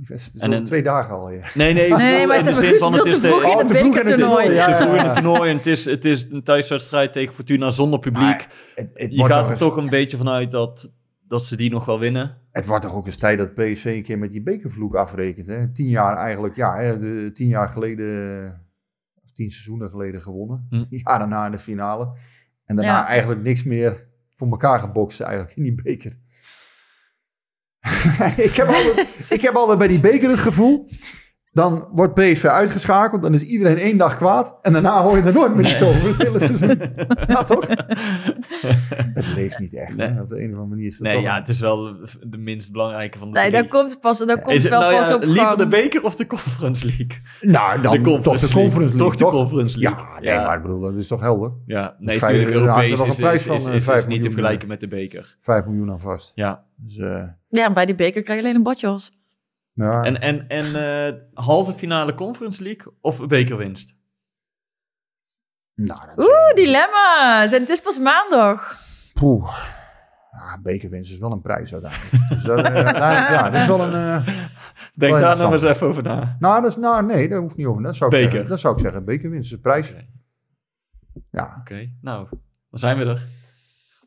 Is En een- twee dagen al. Ja. Nee, nee, [laughs] Nee, maar in de zin van het is te vroeg de, in Oh, het te vroeg in het bekertoernooi. toernooi, te ja. vroeg in het toernooi en het is, het is een thuiswedstrijd tegen Fortuna zonder publiek. Maar Het, het, je gaat toch er eens- toch een beetje vanuit dat, dat ze die nog wel winnen. het wordt toch ook eens tijd dat PSV een keer met die bekervloek afrekent. Hè? Tien jaar eigenlijk, ja, hè, de, tien jaar geleden, of tien seizoenen geleden gewonnen. Hm. [laughs] Ja, daarna in de finale. En daarna Ja. eigenlijk niks meer voor elkaar gebokst eigenlijk in die beker. [laughs] ik, heb altijd, ik heb altijd bij die beker het gevoel, Dan wordt PSV uitgeschakeld. Dan is iedereen één dag kwaad. En daarna hoor je er nooit meer iets over. Het hele seizoen. [laughs] Ja, toch? Het leeft niet echt. hè? Nee. Op de een of andere manier is het Nee, toch ja, een- het is wel de minst belangrijke van de Nee, drie. dan komt het pas, dan komt Is het wel nou pas ja, op liever gang. de beker of de Conference League? Nou, dan de toch de Conference League. Toch de Conference League. Ja, nee, maar ik bedoel, dat is toch helder? Ja, nee, natuurlijk. Europees nog een is, prijs is, van, is, eh, is, is vijf niet te vergelijken met de beker. 5 miljoen aan vast. Ja. Dus, eh, Ja, bij die beker krijg je alleen een badjas. Ja. En, en, en eh, halve finale Conference League of bekerwinst? nou, dat is- Oeh, dilemma's. En het is pas maandag. Poeh. Ja, bekerwinst is wel een prijs uiteindelijk. [laughs] dus dat, eh, uiteindelijk, ja, dat is wel een... eh, Denk Wel daar nou interessant. eens even over na. nou, dat is, nou, nee, dat hoeft niet over. Dat zou ik Beker. zeggen. Dat zou ik zeggen. Bekerwinst is een prijs. Ja. Oké, nou, dan zijn we er.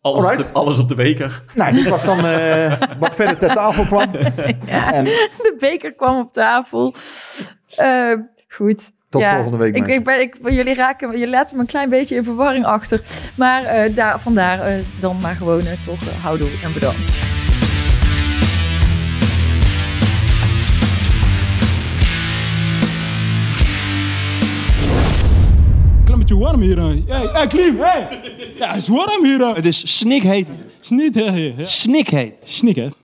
Alles, op de, alles op de beker. Nou, dit was dan eh, wat verder ter tafel kwam. [laughs] En De beker kwam op tafel. Eh, goed. tot Ja, volgende week, Ik, ik ben, ik, jullie, raken, jullie laten me een klein beetje in verwarring achter. Maar eh, daar, vandaar dan maar gewoon toch uh, houdoe en bedankt. Beetje warm hier. hè. Hey, hey Klim, hey! Ja, het is warm hier. Het is snikheet. Ja. Snikheet. Snik, hè?